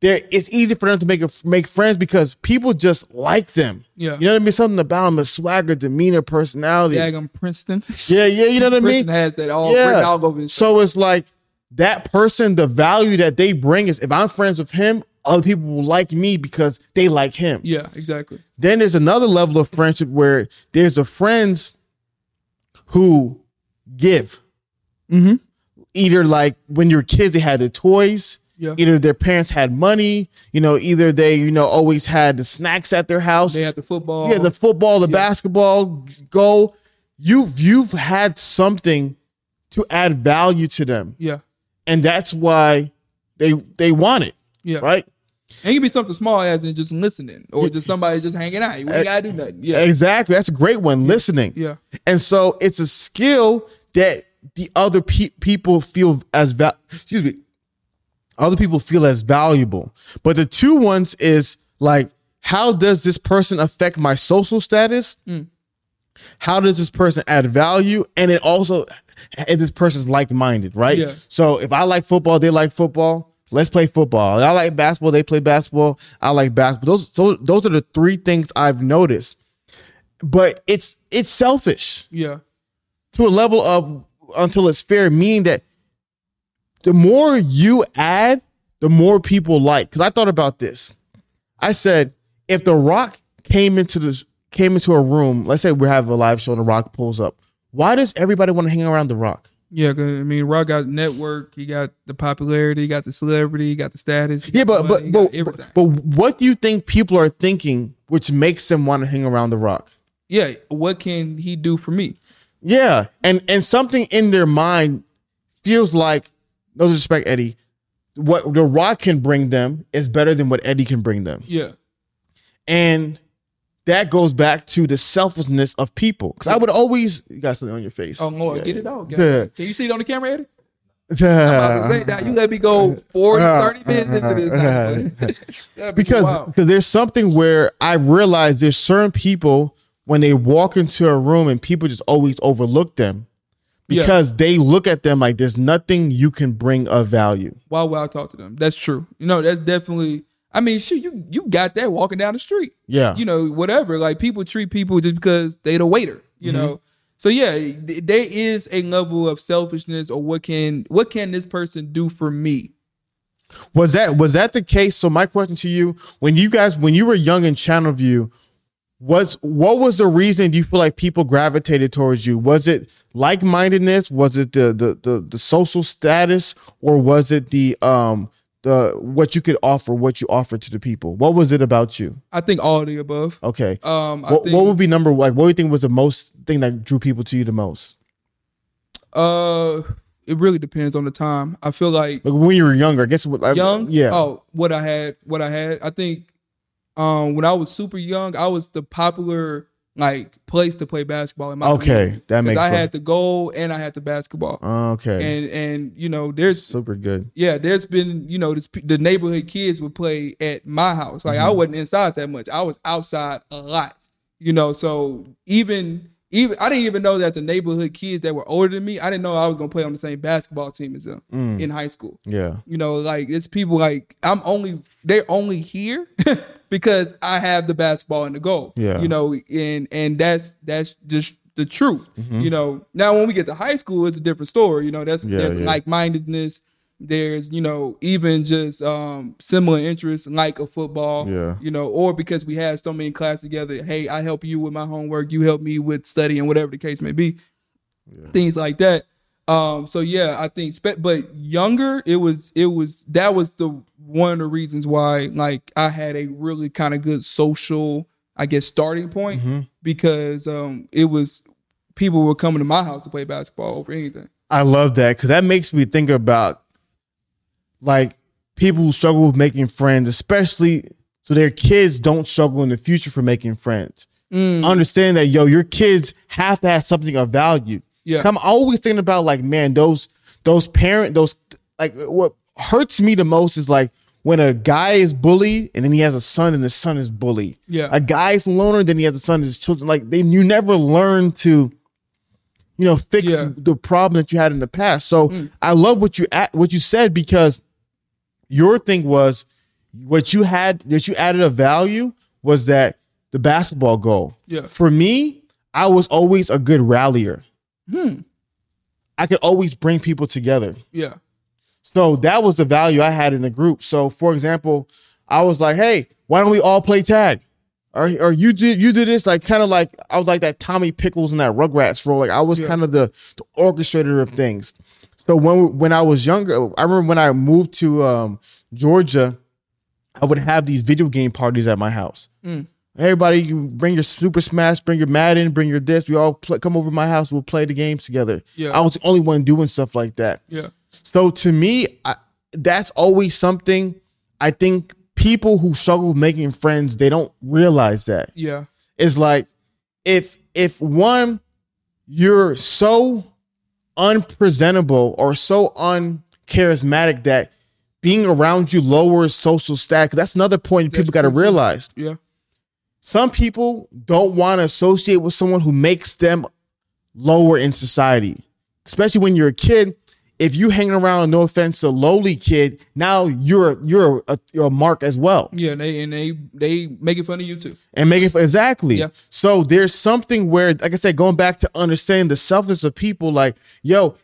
there it's easy for them to make a, make friends because people just like them. Yeah. You know what I mean? Something about them, a swagger, demeanor, personality. Daggum Princeton. Yeah, yeah, you know what I mean? Has that all all over So it's like that person, the value that they bring is if I'm friends with him, other people will like me because they like him. Yeah, exactly. Then there's another level of friendship where there's a friends who give. Mm-hmm. Either like when you're kids, they had the toys. Yeah. Either their parents had money, you know, either they, you know, always had the snacks at their house. They had the football. Yeah, the football, the basketball, go. You've you've had something to add value to them. yeah. And that's why they they want it. Yeah. Right? And it can be something small as in just listening or just somebody just hanging out. You ain't eh, gotta do nothing. Yeah. Exactly. That's a great one. Listening. Yeah. And so it's a skill that the other pe- people feel as val- excuse me, other people feel as valuable. But the two ones is like, how does this person affect my social status? Mm. How does this person add value? And it also is this person's like minded, right? Yeah. So if I like football, they like football. Let's play football. I like basketball, they play basketball. I like basketball. Those so those are the three things I've noticed. But it's it's selfish Yeah. to a level of until it's fair, meaning that the more you add, the more people like. Because I thought about this. I said, if The Rock came into this came into a room, let's say we have a live show and The Rock pulls up, why does everybody want to hang around The Rock? Yeah, 'cause, I mean, Rock got network. He got the popularity. He got the celebrity. He got the status. Yeah, but but but, but what do you think people are thinking, which makes them want to hang around The Rock? yeah, what can he do for me? Yeah, and and something in their mind feels like, no disrespect, Eddie, what The Rock can bring them is better than what Eddie can bring them, Yeah, and that goes back to the selflessness of people. Because I would always, you got something on your face. Oh Lord, get it out. Yeah. Can you see it on the camera, Eddie? I'm to say that. You let me go 40, uh, 30 minutes into this. Uh, now. Uh, be because because there's something where I realize there's certain people when they walk into a room and people just always overlook them Yeah. because they look at them like there's nothing you can bring of value. why would I talk to them? That's true. You know, that's definitely. I mean, shit, you you got that walking down the street. Yeah. You know, whatever. Like people treat people just because they the waiter. You Mm-hmm. know. So yeah, there is a level of selfishness, or what can what can this person do for me? Was that was that the case? So my question to you, when you guys when you were young in Channelview, was what was the reason you feel like people gravitated towards you? Was it like mindedness? Was it the, the the the social status, or was it the um the what you could offer, what you offered to the people? What was it about you? I think all of the above. Okay. Um, I what, think, what would be number like? What do you think was the most thing that drew people to you the most? uh, it really depends on the time. I feel like Like when you were younger, I guess. What, like, young. yeah. Oh, what I had, what I had. I think, um, when I was super young, I was the popular like place to play basketball in my Okay, community. that makes I sense. had the goal and I had the basketball, okay. and and you know, there's Super good. yeah, there's been you know this, the neighborhood kids would play at my house. Like I mm-hmm. wasn't inside that much. I was outside a lot. You know, so even even I didn't even know that the neighborhood kids that were older than me, I didn't know I was gonna play on the same basketball team as them mm. in high school. Yeah. You know, like it's people like I'm only they're only here because I have the basketball and the goal. Yeah. You know, and and that's that's just the truth. Mm-hmm. You know, now when we get to high school, it's a different story. You know, that's Yeah, there's yeah. like mindedness. There's, you know, even just um similar interests like a football. Yeah. You know, or because we had so many classes together, hey, I help you with my homework, you help me with studying, whatever the case may be. Things like that. Um, so yeah, I think, but younger, it was, it was, that was the one of the reasons why, like, I had a really kind of good social, I guess, starting point Mm-hmm. because um, it was people were coming to my house to play basketball over anything. I love that because that makes me think about like people who struggle with making friends, especially so their kids don't struggle in the future for making friends. Mm. Understand that, yo, your kids have to have something of value. Yeah. I'm always thinking about like, man, those those parent those like what hurts me the most is like when a guy is bullied and then he has a son and the son is bullied. Yeah. A guy is loner, then he has a son and his children. Like they you never learn to, you know, fix Yeah. Mm. the problem that you had in the past. So I love what you at what you said because your thing was what you had that you added a value was that the basketball goal. Yeah. For me, I was always a good rallier. Hmm. I could always bring people together. Yeah. So that was the value I had in the group. So, for example, I was like, hey, why don't we all play tag? Or, or you did you did this like kind of like I was like that Tommy Pickles in that Rugrats role. Like I was Yeah. kind of the, the orchestrator of things. So when when I was younger, I remember when I moved to um, Georgia, I would have these video game parties at my house. Mm. Everybody, you bring your Super Smash, bring your Madden, bring your this. We all play, come over to my house. We'll play the games together. Yeah. I was the only one doing stuff like that. Yeah. So to me, I, that's always something I think people who struggle making friends, they don't realize that. Yeah. It's like if if one, you're so unpresentable or so uncharismatic that being around you lowers social status. That's another point people got to realize. Yeah. Some people don't want to associate with someone who makes them lower in society, especially when you're a kid. If you hanging around, no offense, a lowly kid, now you're you're a, you're a mark as well, Yeah. And they and they they making fun of you too. and make it exactly. Yeah. So there's something where, like I said, going back to understanding the selfness of people. Like, yo,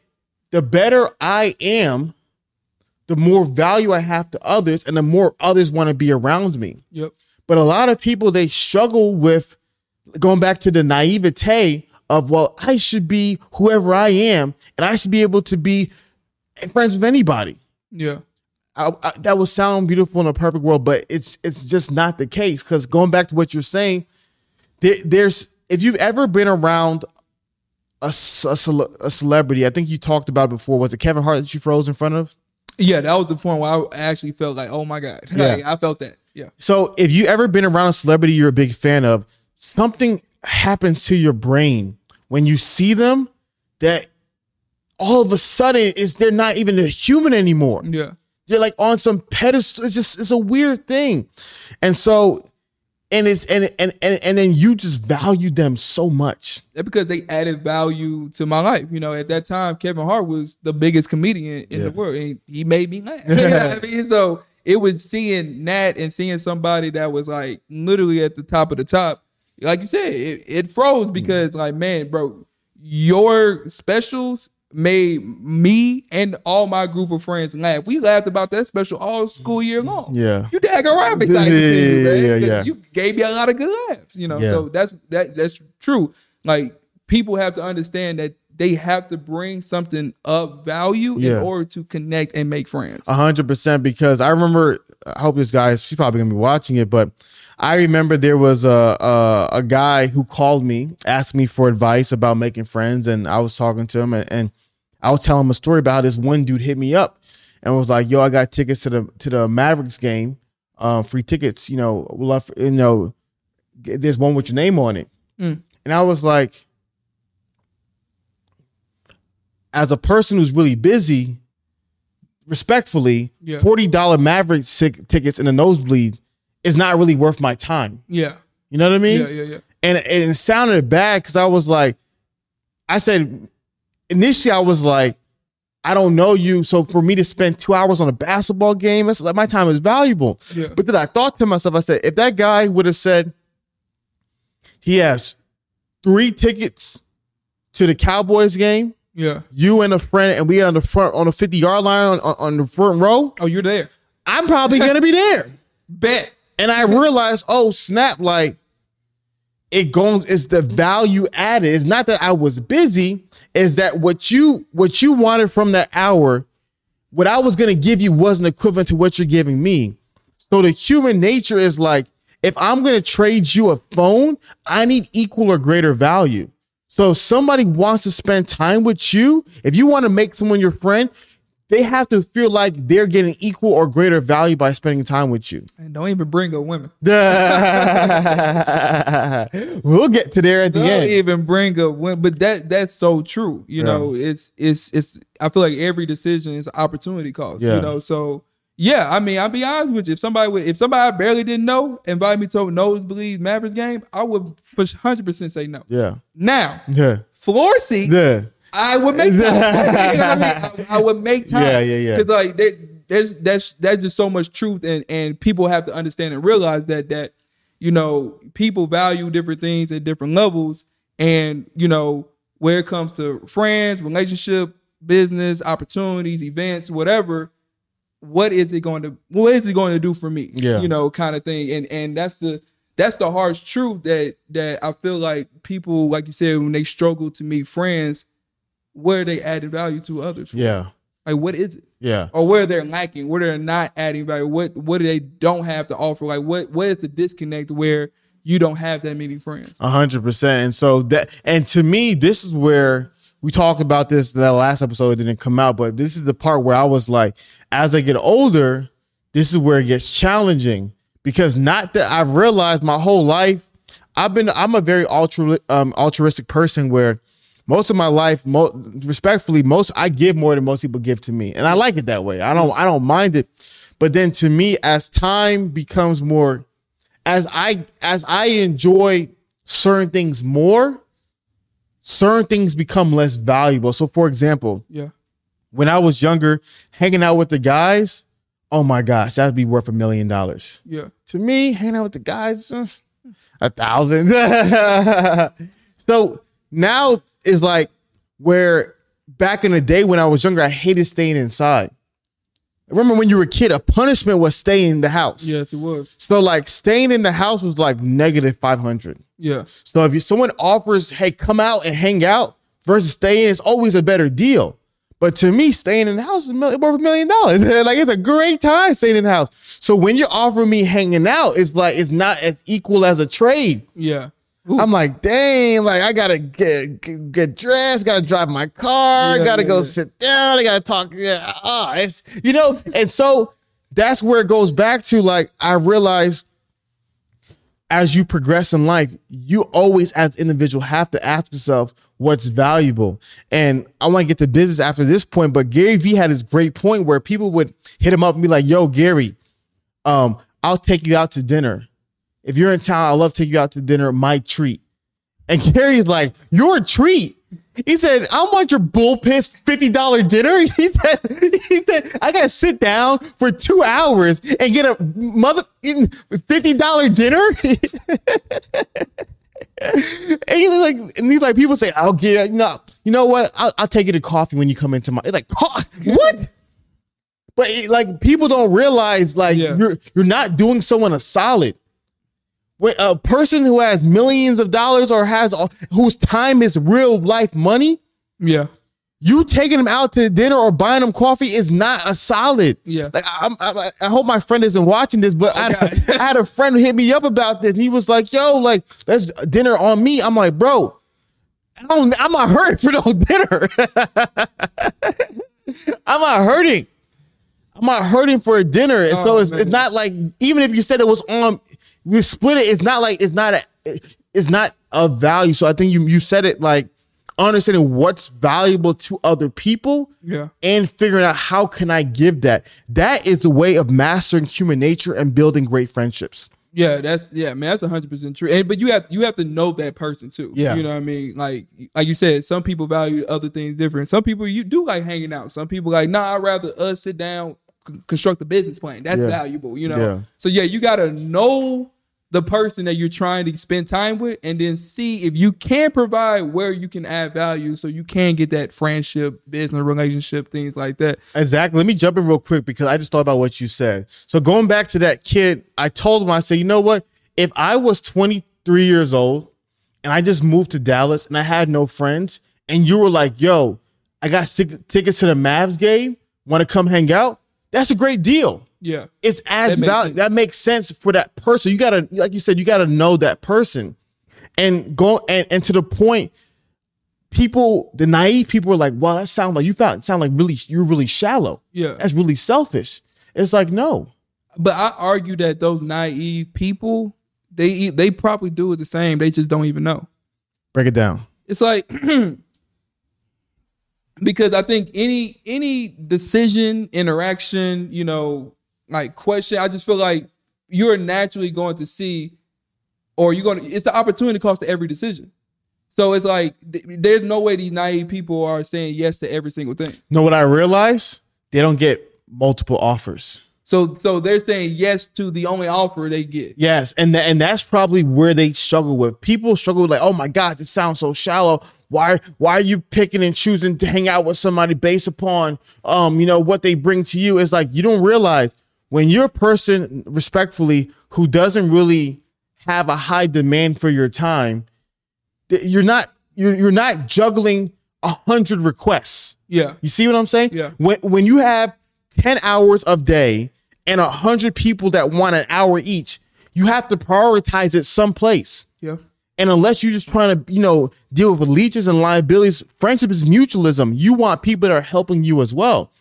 the better I am, the more value I have to others, and the more others want to be around me. Yep. But a lot of people they struggle with going back to the naivete of well, I should be whoever I am, and I should be able to be friends with anybody. Yeah. I, I, that would sound beautiful in a perfect world, but it's it's just not the case. Because going back to what you're saying, there, there's if you've ever been around a, a, cele- a celebrity, I think you talked about it before. Was it Kevin Hart that you froze in front of? Yeah. That was the point where I actually felt like, oh my god. Yeah. Like, I felt that. Yeah. So if you ever been around a celebrity you're a big fan of, something happens to your brain when you see them that all of a sudden is they're not even a human anymore. Yeah. They're like on some pedestal. It's just it's a weird thing. And so and it's and and and, and then you just value them so much. That's because they added value to my life. You know, at that time, Kevin Hart was the biggest comedian in Yeah. the world, and he made me laugh. You know what I mean? So it was seeing that and seeing somebody that was like literally at the top of the top. Like you said, it, it froze because like, man, bro, your specials made me and all my group of friends laugh. We laughed about that special all school year long. Yeah. You dag around excited to see you, man. Yeah, yeah, yeah. You gave me a lot of good laughs, you know. Yeah. So that's that that's true. Like people have to understand that they have to bring something of value Yeah. in order to connect and make friends. A hundred percent because I remember I hope this guy she's probably gonna be watching it, but I remember there was a, a a guy who called me, asked me for advice about making friends, and I was talking to him and, and I was telling him a story about how this one dude hit me up and was like, "Yo, I got tickets to the to the Mavericks game, um, free tickets. You know, love, you know, there's one with your name on it." Mm. And I was like, as a person who's really busy, respectfully, Yeah. forty dollar Mavericks tickets in a nosebleed is not really worth my time. yeah. You know what I mean? Yeah, yeah, yeah. and, and it sounded bad because I was like, I said initially I was like, I don't know you, so for me to spend two hours on a basketball game, that's like my time is valuable. Yeah. But then I thought to myself, I said, if that guy would have said he has three tickets to the Cowboys game, Yeah. you and a friend, and we are on the front on the fifty yard line on, on, on the front row, Oh, you're there. I'm probably gonna be there. Bet. And I realized, oh snap, like it goes it's the value added. It's not that I was busy, is that what you what you wanted from that hour, what I was gonna give you wasn't equivalent to what you're giving me. So the human nature is like, if I'm gonna trade you a phone, I need equal or greater value. So if somebody wants to spend time with you, if you want to make someone your friend, they have to feel like they're getting equal or greater value by spending time with you. And don't even bring up women. we'll get to there at the end. Don't even bring up women. But that that's so true. You know, it's it's it's I feel like every decision is an opportunity cost. Yeah. You know, so yeah, I mean, I'll be honest with you. If somebody would, if somebody I barely didn't know invited me to a nosebleed Mavericks game, I would hundred percent say no. Yeah. Now, Yeah. floor seat, Yeah. I would make time. You know I, mean? I, I would make time. Yeah, yeah, yeah. Because like there, there's that's that's just so much truth, and and people have to understand and realize that that you know people value different things at different levels, and you know where it comes to friends, relationship, business, opportunities, events, whatever. what is it going to what is it going to do for me? Yeah. You know, kind of thing. And and that's the that's the harsh truth that that I feel like people, like you said, when they struggle to meet friends, where they adding value to others. Yeah. Like what is it? Yeah. Or where they're lacking, where they're not adding value, what what do they don't have to offer? Like what what is the disconnect where you don't have that many friends? A hundred percent. And so that, and to me, this is where we talked about this. That last episode it didn't come out, but this is the part where I was like, as I get older, this is where it gets challenging because not that I've realized my whole life, I've been, I'm a very ultra, um, altruistic person where most of my life, mo- respectfully, most I give more than most people give to me, and I like it that way. I don't, I don't mind it. But then to me, as time becomes more as I as I enjoy certain things more, certain things become less valuable. So for example, Yeah. when I was younger, hanging out with the guys, oh my gosh, that'd be worth a million dollars. Yeah. To me, hanging out with the guys, uh, a thousand. so now is like where back in the day when I was younger, I hated staying inside. Remember when you were a kid, a punishment was staying in the house. Yes, it was. So like staying in the house was like negative 500. Yeah. So if you, someone offers, hey, come out and hang out versus staying, it's always a better deal. But to me, staying in the house is worth a million dollars. like it's a great time staying in the house. So when you're offering me hanging out, it's like it's not as equal as a trade. Yeah. I'm like, dang, like I gotta get get, get dressed, gotta drive my car, Yeah, gotta yeah, go yeah. sit down, I gotta talk. Yeah, ah, it's you know, and so that's where it goes back to like I realize as you progress in life, you always as individual have to ask yourself what's valuable. And I want to get to business after this point, but Gary Vee had this great point where people would hit him up and be like, yo, Gary, um, I'll take you out to dinner. If you're in town, I'll love to take you out to dinner, my treat. And Gary's like, your treat. He said, I want your bull pissed $50 dinner. He said, he said, I gotta sit down for two hours and get a mother $50 dinner. and he's like, and he's like, people say, I'll get no, you know what? I'll, I'll take you to coffee when you come into my it's like "Co- what? But it- like people don't realize like Yeah. you're you're not doing someone a solid when a person who has millions of dollars or has all, whose time is real life money, Yeah. you taking them out to dinner or buying them coffee is not a solid. Yeah. Like I'm, I, I hope my friend isn't watching this, but I. I had a friend who hit me up about this. He was like, "Yo, like let's dinner on me." I'm like, "Bro, I don't, I'm not hurting for no dinner. I'm not hurting." I'm not hurting for a dinner. And so Oh, it's, man. it's not like even if you said it was on, we split it. It's not like it's not a, it's not of value. So I think you you said it like understanding what's valuable to other people Yeah. and figuring out how can I give that. That is the way of mastering human nature and building great friendships. Yeah, that's yeah, man. That's hundred percent true. And but you have you have to know that person too. Yeah. you know what I mean. Like like you said, some people value other things different. Some people you do like hanging out. Some people like nah. I'd rather us sit down, c- construct a business plan. That's Yeah. valuable. You know. Yeah. So yeah, you gotta know the person that you're trying to spend time with, and then see if you can provide where you can add value, so you can get that friendship, business relationship, things like that. Exactly. Let me jump in real quick because I just thought about what you said. So going back to that kid, I told him, I said, you know what? If I was 23 years old and I just moved to Dallas and I had no friends, and you were like, yo, I got tickets to the Mavs game, want to come hang out? That's a great deal. Yeah. It's as That value. That makes sense for that person. You gotta, like you said, you gotta know that person, and go and and to the point. People, the naive people, are like, "Well, that sounds like you found sound like really you're really shallow. Yeah. that's really selfish." It's like, no, But I argue that those naive people, they they probably do it the same. They just don't even know. break it down. It's like because I think any any decision, interaction, you know, like question, I just feel like you're naturally going to see, or you're going to. It's the opportunity cost to every decision. So it's like th- there's no way these naive people are saying yes to every single thing. Know what I realize? They don't get multiple offers. So so they're saying yes to the only offer they get. Yes, and tha- and that's probably where they struggle with. People struggle with like, oh my gosh, it sounds so shallow. why why are you picking and choosing to hang out with somebody based upon um, you know, what they bring to you? It's like you don't realize when you're a person respectfully who doesn't really have a high demand for your time, you're not you're you're not juggling a hundred requests. Yeah. You see what I'm saying? Yeah. When when you have 10 hours of day and a hundred people that want an hour each, you have to prioritize it someplace. Yeah. And unless you're just trying to, you know, deal with allegiance and liabilities, friendship is mutualism. You want people that are helping you as well.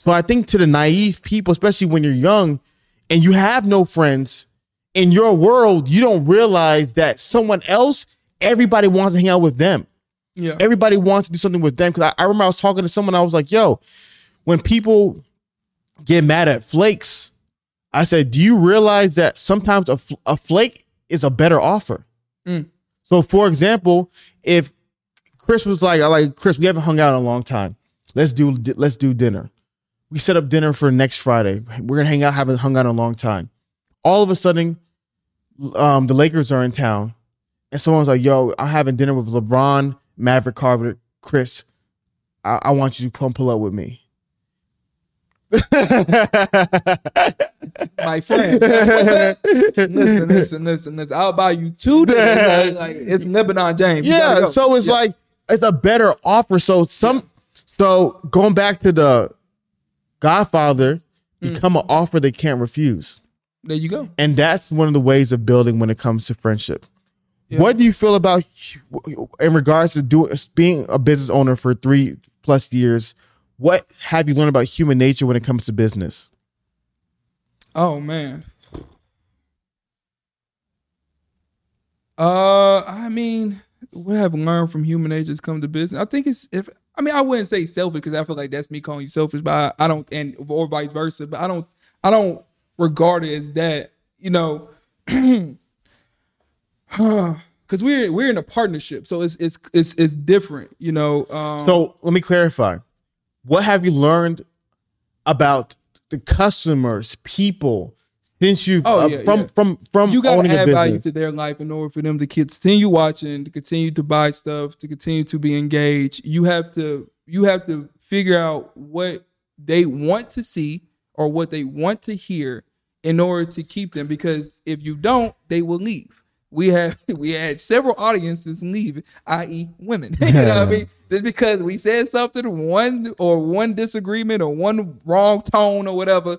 So I think to the naive people, especially when you're young and you have no friends in your world, you don't realize that someone else, everybody wants to hang out with them. Yeah. Everybody wants to do something with them. Cause I, I remember I was talking to someone, I was like, yo, when people get mad at flakes, I said, do you realize that sometimes a, fl- a flake is a better offer? Mm. So, for example, if Chris was like, I like Chris, we haven't hung out in a long time. Let's do let's do dinner. We set up dinner for next Friday. We're gonna hang out, haven't hung out in a long time. All of a sudden, um, the Lakers are in town, and someone's like, "Yo, I'm having dinner with LeBron, Maverick Carter, Chris. I, I want you to come pull up with me." my friend. listen, listen, listen, listen. I'll buy you two days. Like, like, it's LeBron James. Yeah go. so it's Yeah. like it's a better offer so some so going back to the godfather Mm. become an offer they can't refuse there you go. and that's one of the ways of building when it comes to friendship Yeah. what do you feel about in regards to doing being a business owner for three plus years what have you learned about human nature when it comes to business Oh man. Uh, I mean, what I've I learned from human nature has come to business? I think it's if I mean I wouldn't say selfish because I feel like that's me calling you selfish, but I, I don't and or vice versa. But I don't I don't regard it as that. You know, because we're we're in a partnership, so it's it's it's it's different. You know. Um, So let me clarify. What have you learned about the customers, people, since you've Oh, uh, yeah, from yeah. from from you gotta add value to their life in order for them to continue watching, to continue to buy stuff, to continue to be engaged. You have to you have to figure out what they want to see or what they want to hear in order to keep them. Because if you don't, they will leave. We have we had several audiences leave, i.e., women. you know what I mean? Just because we said something, one or one disagreement or one wrong tone or whatever,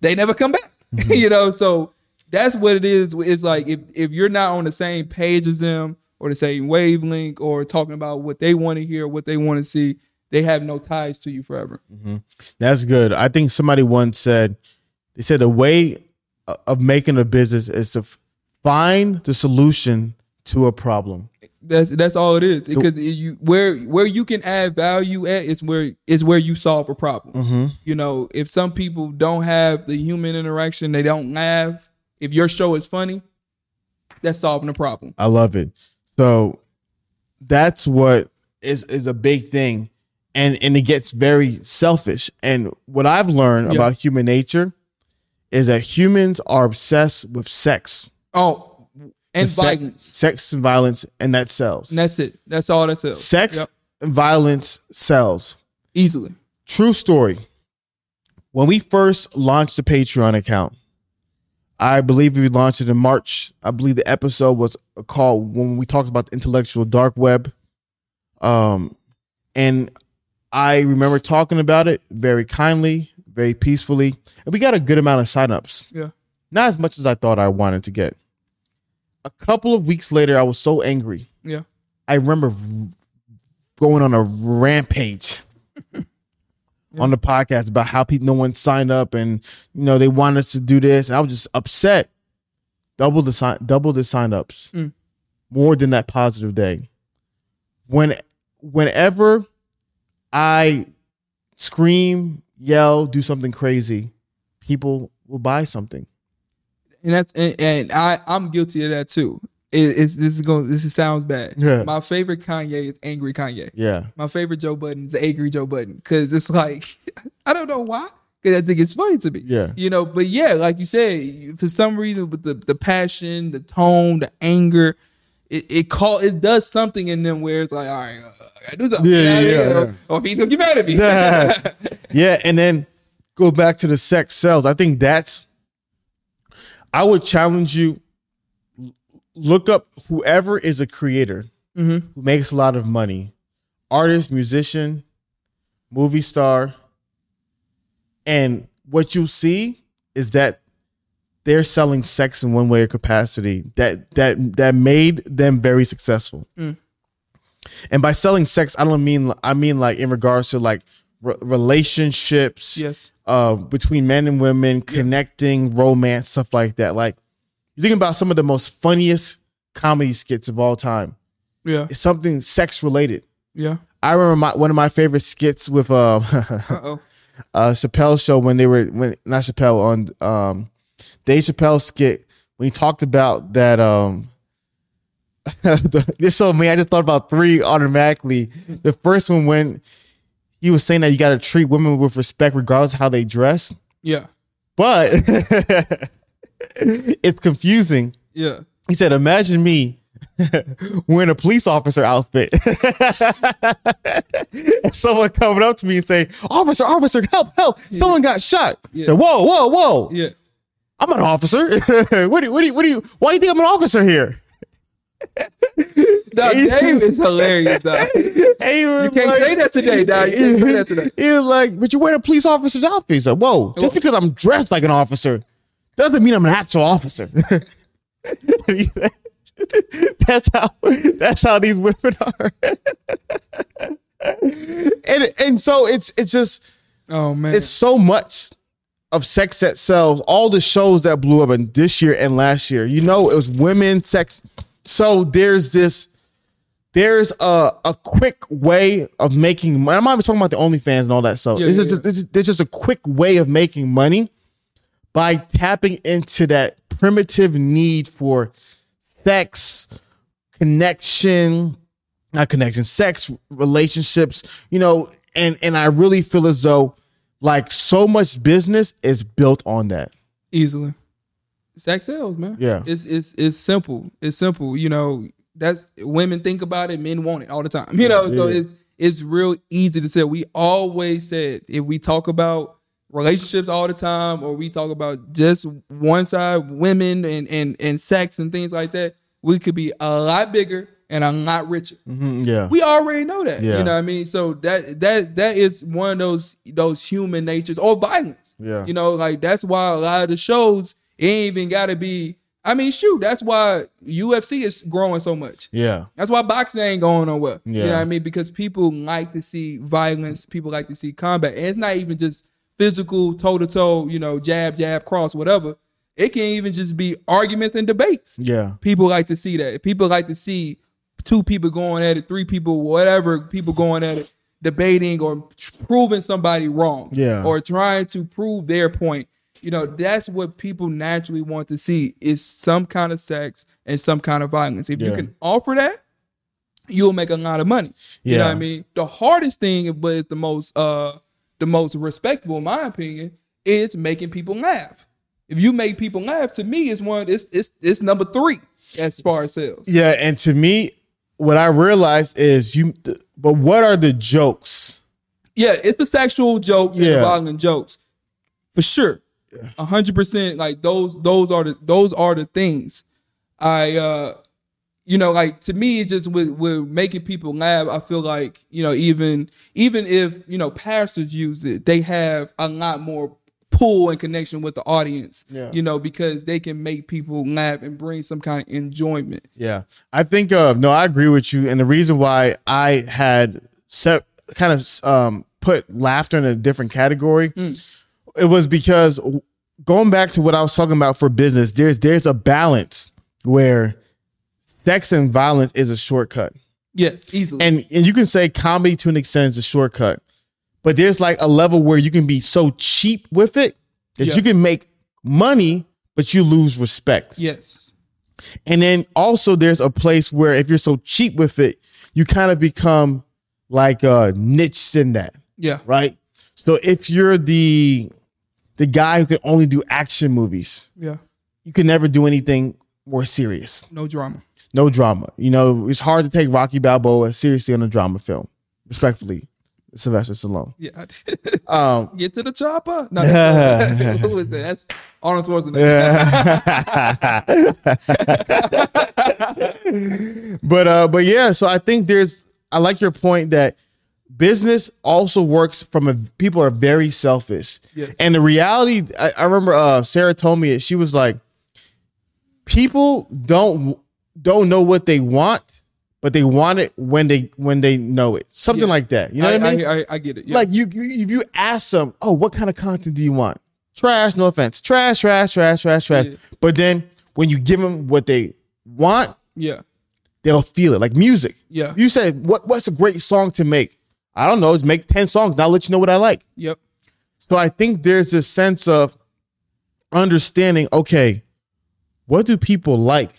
they never come back. you know, so that's what it is. It's like if if you're not on the same page as them or the same wavelength or talking about what they want to hear, what they want to see, they have no ties to you forever. Mm-hmm. That's good. I think somebody once said they said the way of making a business is to find the solution to a problem. That's that's all it is. Because you where where you can add value at is where is where you solve a problem. Mm-hmm. You know, if some people don't have the human interaction, they don't laugh. If your show is funny, that's solving a problem. I love it. So that's what is is a big thing. And and it gets very selfish. And what I've learned Yeah. about human nature is that humans are obsessed with sex. Oh, and Sex- violence. Sex and violence, and that sells. And that's it. That's all that sells. Sex Yep. and violence sells. easily. True story. When we first launched the Patreon account, I believe we launched it in March. I believe the episode was called when we talked about the intellectual dark web. Um, and I remember talking about it very kindly, very peacefully, and we got a good amount of signups. Yeah. Not as much as I thought I wanted to get. A couple of weeks later, I was so angry. Yeah. I remember going on a rampage on the podcast about how people no one signed up and you know they want us to do this. And I was just upset. Double the sign double the sign-ups. Mm. More than that positive day. When whenever I scream, yell, do something crazy, people will buy something. And that's and, and I I'm guilty of that too. It, it's this is going this is, sounds bad. Yeah. My favorite Kanye is angry Kanye. Yeah. My favorite Joe Budden is angry Joe Budden because it's like I don't know why because I think it's funny to me. Yeah. you know. But yeah, like you said, for some reason with the the passion, the tone, the anger, it it call it does something in them where it's like, all right, uh, I gotta do something. Yeah, yeah, yeah. Or, or he's gonna get mad at me. yeah. yeah, and then go back to the sex sells. I think that's. I would challenge you. Look up whoever is a creator Mm-hmm. who makes a lot of money, artist, musician, movie star, and what you see is that they're selling sex in one way or capacity that that that made them very successful. Mm. And by selling sex, I don't mean I mean like in regards to like re- relationships, yes. uh, between men and women, connecting, romance, stuff like that. Like you think about some of the most funniest comedy skits of all time. Yeah. It's something sex related. Yeah. I remember my, one of my favorite skits with um, Uh uh Chappelle show when they were when not Chappelle on um Dave Chappelle skit when he talked about that um this so me I just thought about three automatically. The first one when he was saying that you got to treat women with respect regardless of how they dress, Yeah. but it's confusing. Yeah. He said, "Imagine me wearing a police officer outfit, someone coming up to me and say, "Officer, officer, help, help! Someone got shot." Yeah. So, whoa, whoa, whoa! Yeah. I'm an officer. what do you, what do you, what do you? Why do you think I'm an officer here? Dave is hilarious. You can't like- say that today, dog. You can't say that today. He was like, "But you wear a police officer's outfit." Like, "Whoa! Just because I'm dressed like an officer doesn't mean I'm an actual officer." that's how that's how these women are. and and so it's it's just Oh man. it's so much of sex that sells. All the shows that blew up in this year and last year, you know, it was women sex. So there's this, there's a a quick way of making. money. I'm not even talking about the OnlyFans and all that stuff. Yeah, It's yeah, just, it's just- there's just a quick way of making money by tapping into that primitive need for sex, connection, not connection, sex, relationships, you know, and and I really feel as though like so much business is built on that. easily. Sex sells, man. Yeah. It's it's it's simple. It's simple. You know, that's women think about it, men want it all the time. You know, so it's it's real easy to say. We always said if we talk about relationships all the time or we talk about just one side, women and and and sex and things like that, we could be a lot bigger and a lot richer. Mm-hmm, yeah. We already know that. Yeah. You know what I mean? So that that that is one of those those human natures or violence. Yeah. You know, like that's why a lot of the shows ain't even gotta be I mean, shoot, that's why UFC is growing so much. yeah. That's why boxing ain't going nowhere. You know what I mean? Because people like to see violence, people like to see combat. And it's not even just physical, toe to toe, you know, jab, jab, cross, whatever. It can even just be arguments and debates Yeah. people like to see that. People like to see two people going at it, three people, whatever, people going at it, debating or proving somebody wrong. Yeah. Or trying to prove their point. You know, that's what people naturally want to see is some kind of sex and some kind of violence. If you can offer that, you'll make a lot of money. You know Yeah. what I mean? The hardest thing, but the most uh the most respectable, in my opinion, is making people laugh. If you make people laugh, to me, it's one. It's it's it's number three as far as sales. Yeah. And to me, what I realized is you. But what are the jokes? Yeah, it's the sexual jokes and Yeah. the violent jokes, for sure. A hundred percent. Like those, those are the those are the things. I, uh you know, like to me, it's just with with making people laugh. I feel like you know, even even if you know pastors use it, they have a lot more pull and connection with the audience. Yeah. You know, because they can make people laugh and bring some kind of enjoyment. Yeah, I think. Uh, no, I agree with you. And the reason why I had set kind of um, put laughter in a different category, it was because going back to what I was talking about for business, there's there's a balance where sex and violence is a shortcut, Yes, easily. and and you can say comedy to an extent is a shortcut, but there's like a level where you can be so cheap with it that Yeah. you can make money, but you lose respect. yes. And then also there's a place where if you're so cheap with it, you kind of become like uh niched in that, Yeah. right? So if you're the the guy who can only do action movies, Yeah. you can never do anything more serious. No drama. no drama. You know, it's hard to take Rocky Balboa seriously on a drama film. Respectfully, Sylvester Stallone. Yeah. Um, Get to the chopper. No, that's, who is that? That's Arnold Schwarzenegger. but uh, but yeah. So I think there's. I like your point that business also works from a people are very selfish. Yes. And the reality, I, I remember uh, Sarah told me it. She was like, people don't don't know what they want, but they want it when they when they know it. Something Yeah. like that. You know I, what I mean? I, I, get it. Yeah. Like you, you, if you ask them, oh, what kind of content do you want? Trash, no offense, trash, trash, trash, trash, trash. Yeah. But then when you give them what they want, yeah. they'll feel it. Like music. Yeah. You said, what, what's a great song to make? I don't know. Just make ten songs. Now I'll let you know what I like. Yep. So I think there's this sense of understanding. Okay, what do people like?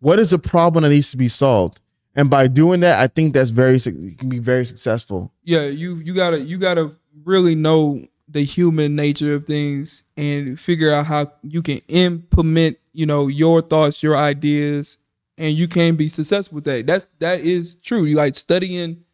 What is a problem that needs to be solved? And by doing that, I think that's very you can be very successful. yeah you you gotta you gotta really know the human nature of things and figure out how you can implement you know your thoughts your ideas and you can be successful with that that's that is true you like studying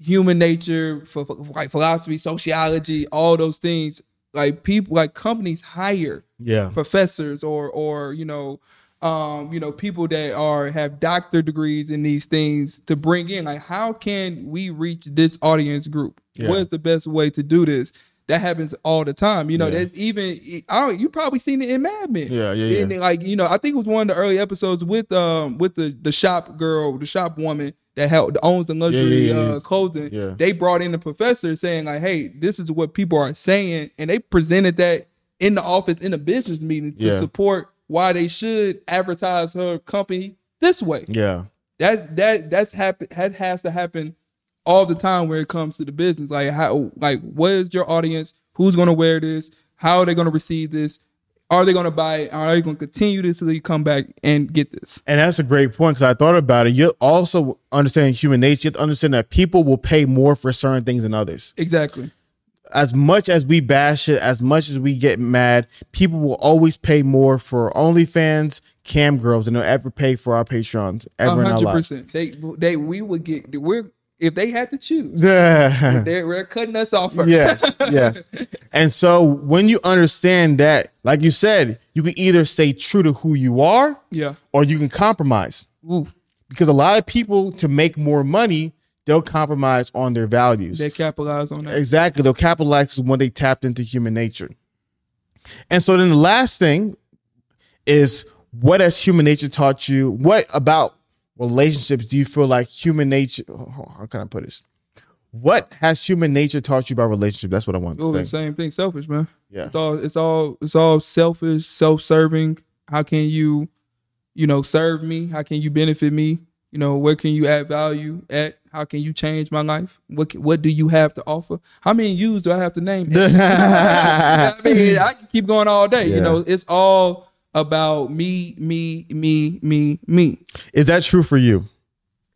human nature for, for like philosophy sociology all those things like people like companies hire Yeah. professors or or you know um you know people that are have doctor degrees in these things to bring in like how can we reach this audience group Yeah. what is the best way to do this that happens all the time you know Yeah. there's even i you probably seen it in mad men Yeah, yeah, yeah. Like you know i think it was one of the early episodes with um with the the shop girl the shop woman that held that owns the luxury yeah, yeah, yeah. uh clothing. They brought in the professor saying like hey this is what people are saying. And they presented that in the office in a business meeting to support why they should advertise her company this way. Yeah. that that that's happen that has to happen all the time where it comes to the business. Like how like what is your audience? Who's going to wear this? How are they going to receive this are they going to buy it are they going to continue this until you come back and get this And that's a great point because I thought about it. You also understand human nature. You have to understand that people will pay more for certain things than others. exactly As much as we bash it, as much as we get mad, people will always pay more for OnlyFans, cam girls than they'll ever pay for our Patreons A ever in our hundred percent. they they we would get we're if they had to choose Yeah. they're, they're cutting us off first yes, yes. And so when you understand that, like you said, you can either stay true to who you are yeah or you can compromise. Ooh, Because a lot of people, to make more money, they'll compromise on their values. they capitalize on that Exactly. They'll capitalize when they tapped into human nature. And so then the last thing is what has human nature taught you? What about relationships do you feel like human nature? oh, How can I put this? What has human nature taught you about relationship? That's what I want Oh, to the say. same thing. Selfish, man. Yeah. It's all it's all it's all selfish, self-serving. How can you, you know, serve me? How can you benefit me? You know, where can you add value at? How can you change my life? What what do you have to offer? How many yous do I have to name? You know I mean, I can keep going all day. Yeah. You know, it's all about me, me, me, me, me. Is that true for you?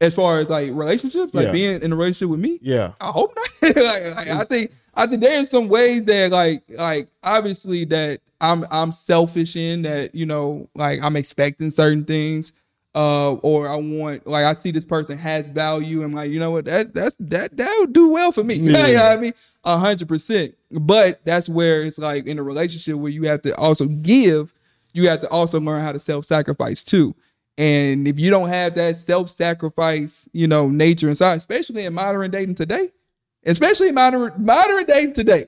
As far as like relationships, like Yeah. being in a relationship with me, Yeah. I hope not. like, like, I think I think there's some ways that like like obviously that I'm I'm selfish in that you know like I'm expecting certain things uh or I want like I see this person has value and like you know what that that's that that would do well for me Yeah. you know what I mean a hundred percent but that's where it's like in a relationship where you have to also give you have to also learn how to self-sacrifice too and if you don't have that self-sacrifice you know nature inside especially in modern dating today especially modern modern dating today.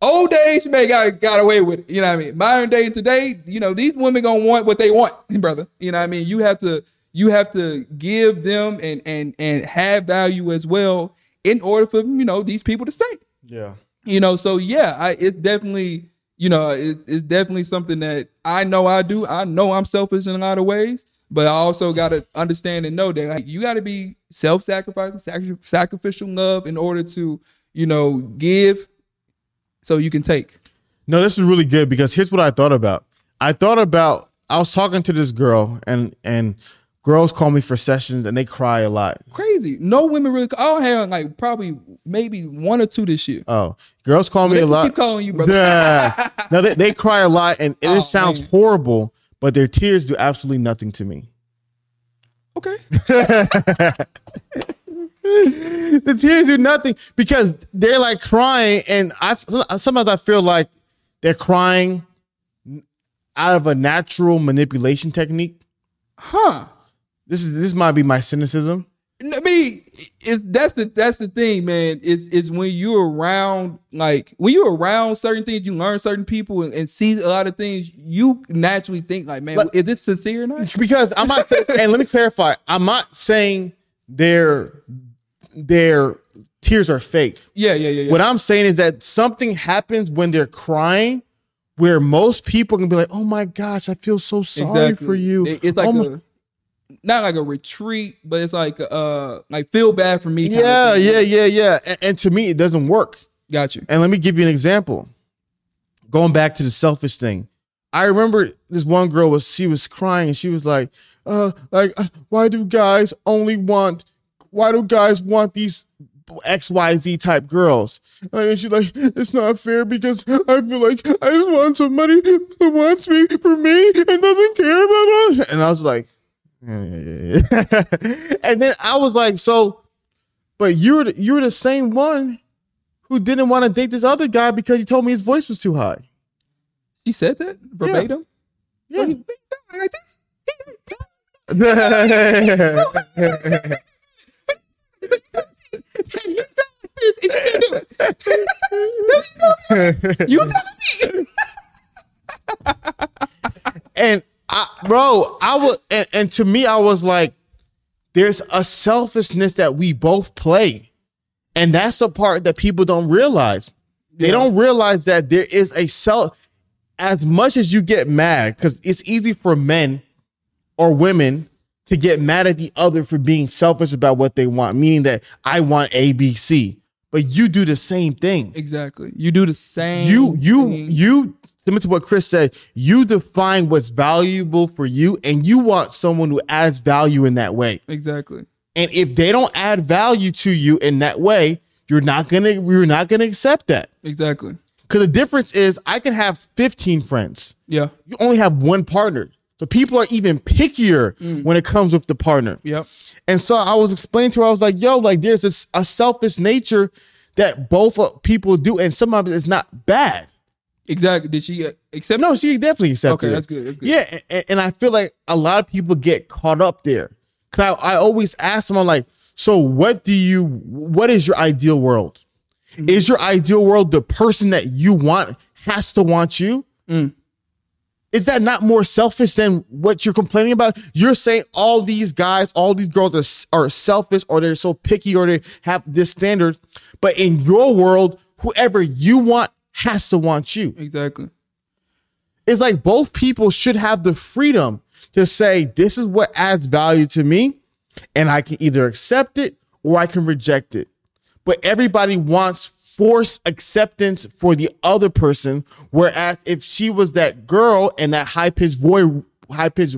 Old days may got got away with it. You know what I mean? Modern day today, you know, these women gonna want what they want, brother. You know what I mean? You have to you have to give them and and and have value as well in order for you know these people to stay. Yeah. You know, so yeah, I it's definitely you know it's, it's definitely something that I know I do. I know I'm selfish in a lot of ways, but I also got to understand and know that like you got to be self-sacrificing, sacri- sacrificial love in order to you know give, so you can take. No, this is really good because here's what I thought about. I thought about I was talking to this girl and and girls call me for sessions and they cry a lot. Crazy. No women really. I have like probably maybe one or two this year. Oh, girls call me They a lot. keep calling you, brother. Yeah. no, they, they cry a lot and, and Oh, it sounds man. horrible, but their tears do absolutely nothing to me. Okay. the tears do nothing because they're like crying, and I sometimes I feel like they're crying out of a natural manipulation technique. Huh. This is this might be my cynicism. I mean, it's that's the that's the thing, man. Is is when you're around like when you're around certain things, you learn certain people and, and see a lot of things. You naturally think like, man, is this sincere or not? Because I'm not saying, and let me clarify. I'm not saying their their tears are fake. Yeah, yeah, yeah, yeah. What I'm saying is that something happens when they're crying, where most people can be like, "Oh my gosh, I feel so sorry Exactly. for you." It- It's like Oh my- a not like a retreat, but it's like uh like feel bad for me. yeah, yeah, yeah, yeah. And, and to me, it doesn't work. Got you. And let me give you an example. Going back to the selfish thing, I remember this one girl was she was crying and she was like, "Uh, like uh, why do guys only want? Why do guys want these X Y Z type girls?" And she's like, "It's not fair because I feel like I just want somebody who wants me for me and doesn't care about us." And I was like, and then I was like, so, but you're the, you're the same one who didn't want to date this other guy because he told me his voice was too high. She said that verbatim. Yeah. What you- what you like this? You tell me. and I, bro, I was, and, and to me, I was like, there's a selfishness that we both play, and that's the part that people don't realize. They Yeah. don't realize that there is a self. As much as you get mad, because it's easy for men or women to get mad at the other for being selfish about what they want, meaning that I want A, B, C, but you do the same thing. Exactly. You do the same. you you thing. you similar to what Chris said, you define what's valuable for you and you want someone who adds value in that way. exactly. And if they don't add value to you in that way, you're not gonna you're not gonna accept that. Exactly. Because the difference is I can have 15 friends. Yeah. You only have one partner. So people are even pickier mm. when it comes with the partner. Yep. And so I was explaining to her, I was like, yo, like there's this, a selfish nature that both people do, and sometimes it's not bad. Exactly. Did she uh, accept? No, she definitely accepted Okay, it. that's good, that's good. Yeah, and, and I feel like a lot of people get caught up there. Cause I, I always ask them, I'm like, so what do you, what is your ideal world? Mm-hmm. Is your ideal world the person that you want has to want you? Mm. Is that not more selfish than what you're complaining about? You're saying all these guys, all these girls are, are selfish or they're so picky or they have this standard. But in your world, whoever you want has to want you Exactly. it's like both people should have the freedom to say this is what adds value to me and i can either accept it or i can reject it but everybody wants forced acceptance for the other person whereas if she was that girl and that high-pitched voice high-pitched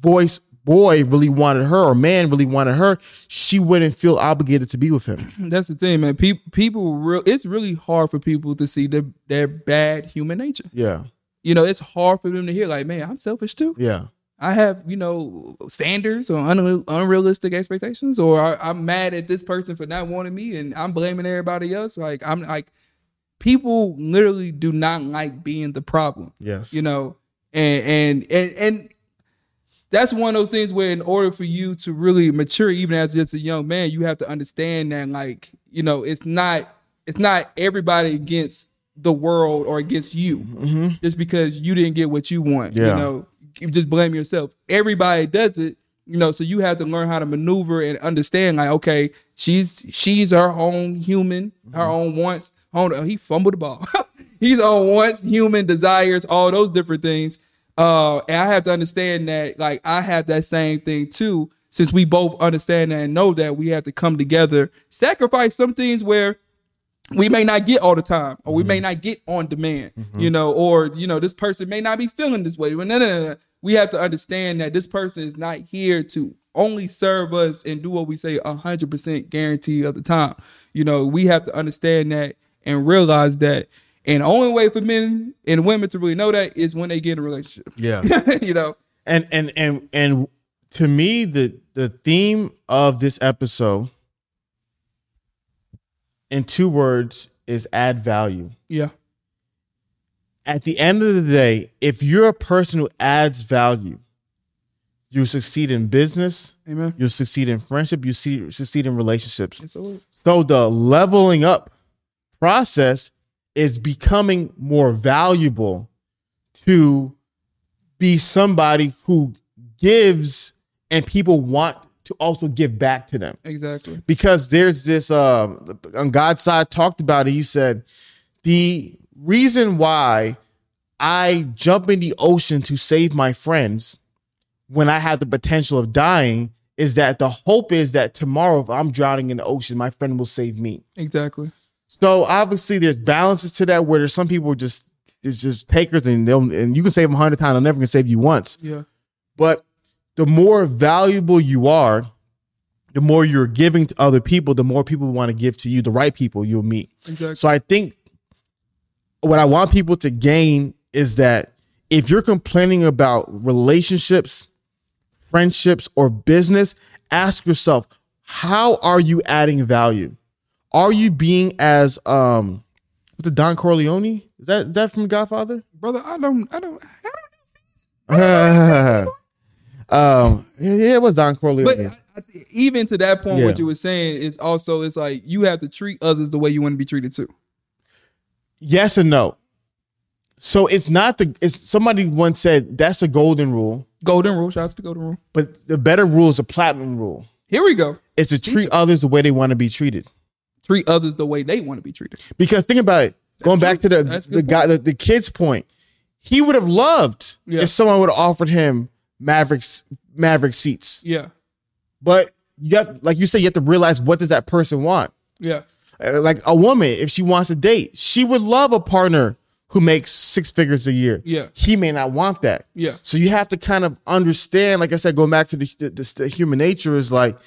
voice boy really wanted her or man really wanted her she wouldn't feel obligated to be with him That's the thing, man. People, people, real. It's really hard for people to see their their bad human nature. yeah You know, it's hard for them to hear, like, man, I'm selfish too. yeah I have, you know, standards or un- unrealistic expectations, or I, I'm mad at this person for not wanting me, and I'm blaming everybody else. Like, I'm like, people literally do not like being the problem. yes you know and and and and that's one of those things where in order for you to really mature even as just a young man you have to understand that like you know it's not it's not everybody against the world or against you mm-hmm. just because you didn't get what you want you know? You just blame yourself. Everybody does it you know so you have to learn how to maneuver and understand like okay she's she's her own human her mm-hmm. own wants. He fumbled the ball. He's on wants human desires all those different things uh and i have to understand that like i have that same thing too since we both understand that and know that we have to come together sacrifice some things where we may not get all the time, or we may not get on demand, you know, or you know, this person may not be feeling this way. But no, no, no, no. We have to understand that this person is not here to only serve us and do what we say hundred percent guarantee of the time. You know, we have to understand that and realize that. And the only way for men and women to really know that is when they get in a relationship. yeah you know, and and and and to me, the the theme of this episode, in two words, is add value. Yeah. At the end of the day, if you're a person who adds value, you succeed in business, Amen. you'll succeed in friendship, you see, succeed in relationships. Lord. So the leveling up process is becoming more valuable to be somebody who gives and people want to also give back to them. Exactly. Because there's this um on Gad Saad talked about it. He said, the reason why I jump in the ocean to save my friends when I have the potential of dying is that the hope is that tomorrow, if I'm drowning in the ocean, my friend will save me. Exactly. So obviously, there's balances to that where there's some people just it's just takers and they'll and you can save them a hundred times, they'll never can save you once. Yeah. But the more valuable you are, the more you're giving to other people, the more people want to give to you, the right people you'll meet. Exactly. So I think what I want people to gain is that if you're complaining about relationships, friendships, or business, ask yourself, how are you adding value? Are you being as um what's the Don Corleone? Is that is that from Godfather? Brother, I don't I don't I don't um yeah, it was Don Corleone. But I, I, even to that point, Yeah. what you were saying is also it's like you have to treat others the way you want to be treated too. yes and no. So it's not the it's somebody once said that's a golden rule, Golden rule. Shout out to the golden rule. but the better rule is a platinum rule. Here we go. It's to treat others the way they want to be treated. Treat others the way they want to be treated. Because think about it. Going back to the That's the guy the, the kid's point, he would have loved Yeah. if someone would have offered him Mavericks Maverick seats. Yeah. But you have like you said, you have to realize what does that person want. Yeah. Uh, Like a woman, if she wants to date, she would love a partner who makes six figures a year. Yeah. He may not want that. Yeah. So you have to kind of understand, like I said, going back to the, the, the, the human nature is like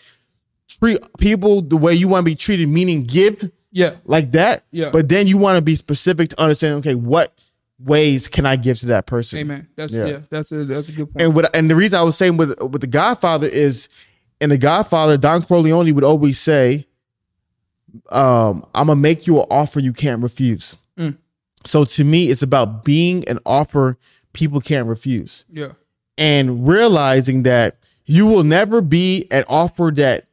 treat people the way you want to be treated, meaning give Yeah. like that. Yeah. But then you want to be specific to understand, okay, what ways can I give to that person? Amen. That's Yeah. yeah. that's a that's a good point. And what and the reason I was saying with with the Godfather is in the Godfather, Don Corleone would always say, um, I'm gonna make you an offer you can't refuse. Mm. So to me, it's about being an offer people can't refuse. yeah. And realizing that you will never be an offer that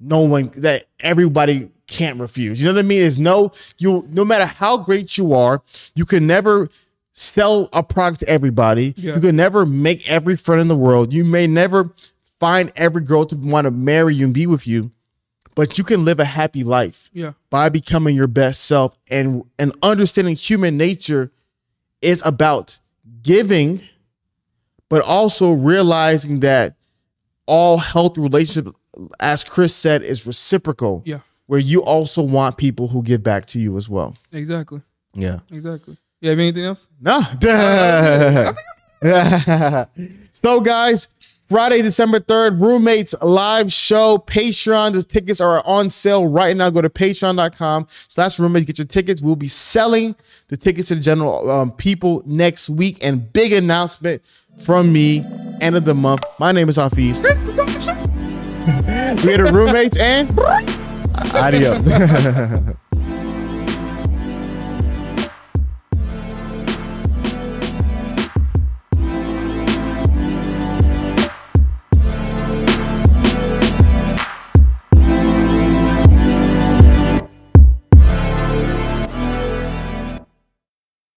no one that everybody can't refuse. You know what I mean? Is no you no matter how great you are, you can never sell a product to everybody. Yeah. You can never make every friend in the world. You may never find every girl to want to marry you and be with you, but you can live a happy life Yeah. by becoming your best self and and understanding human nature is about giving but also realizing that all healthy relationships as chris said is reciprocal Yeah. where you also want people who give back to you as well. Exactly. yeah. Exactly. You have anything else? no. So guys friday december 3rd roommates live show. Patreon the tickets are on sale right now. Go to patreon.com slash roommates. Get your tickets. We'll be selling the tickets to the general um, people next week. And big announcement from me end of the month. My name is Hafeez we are the roommates and adios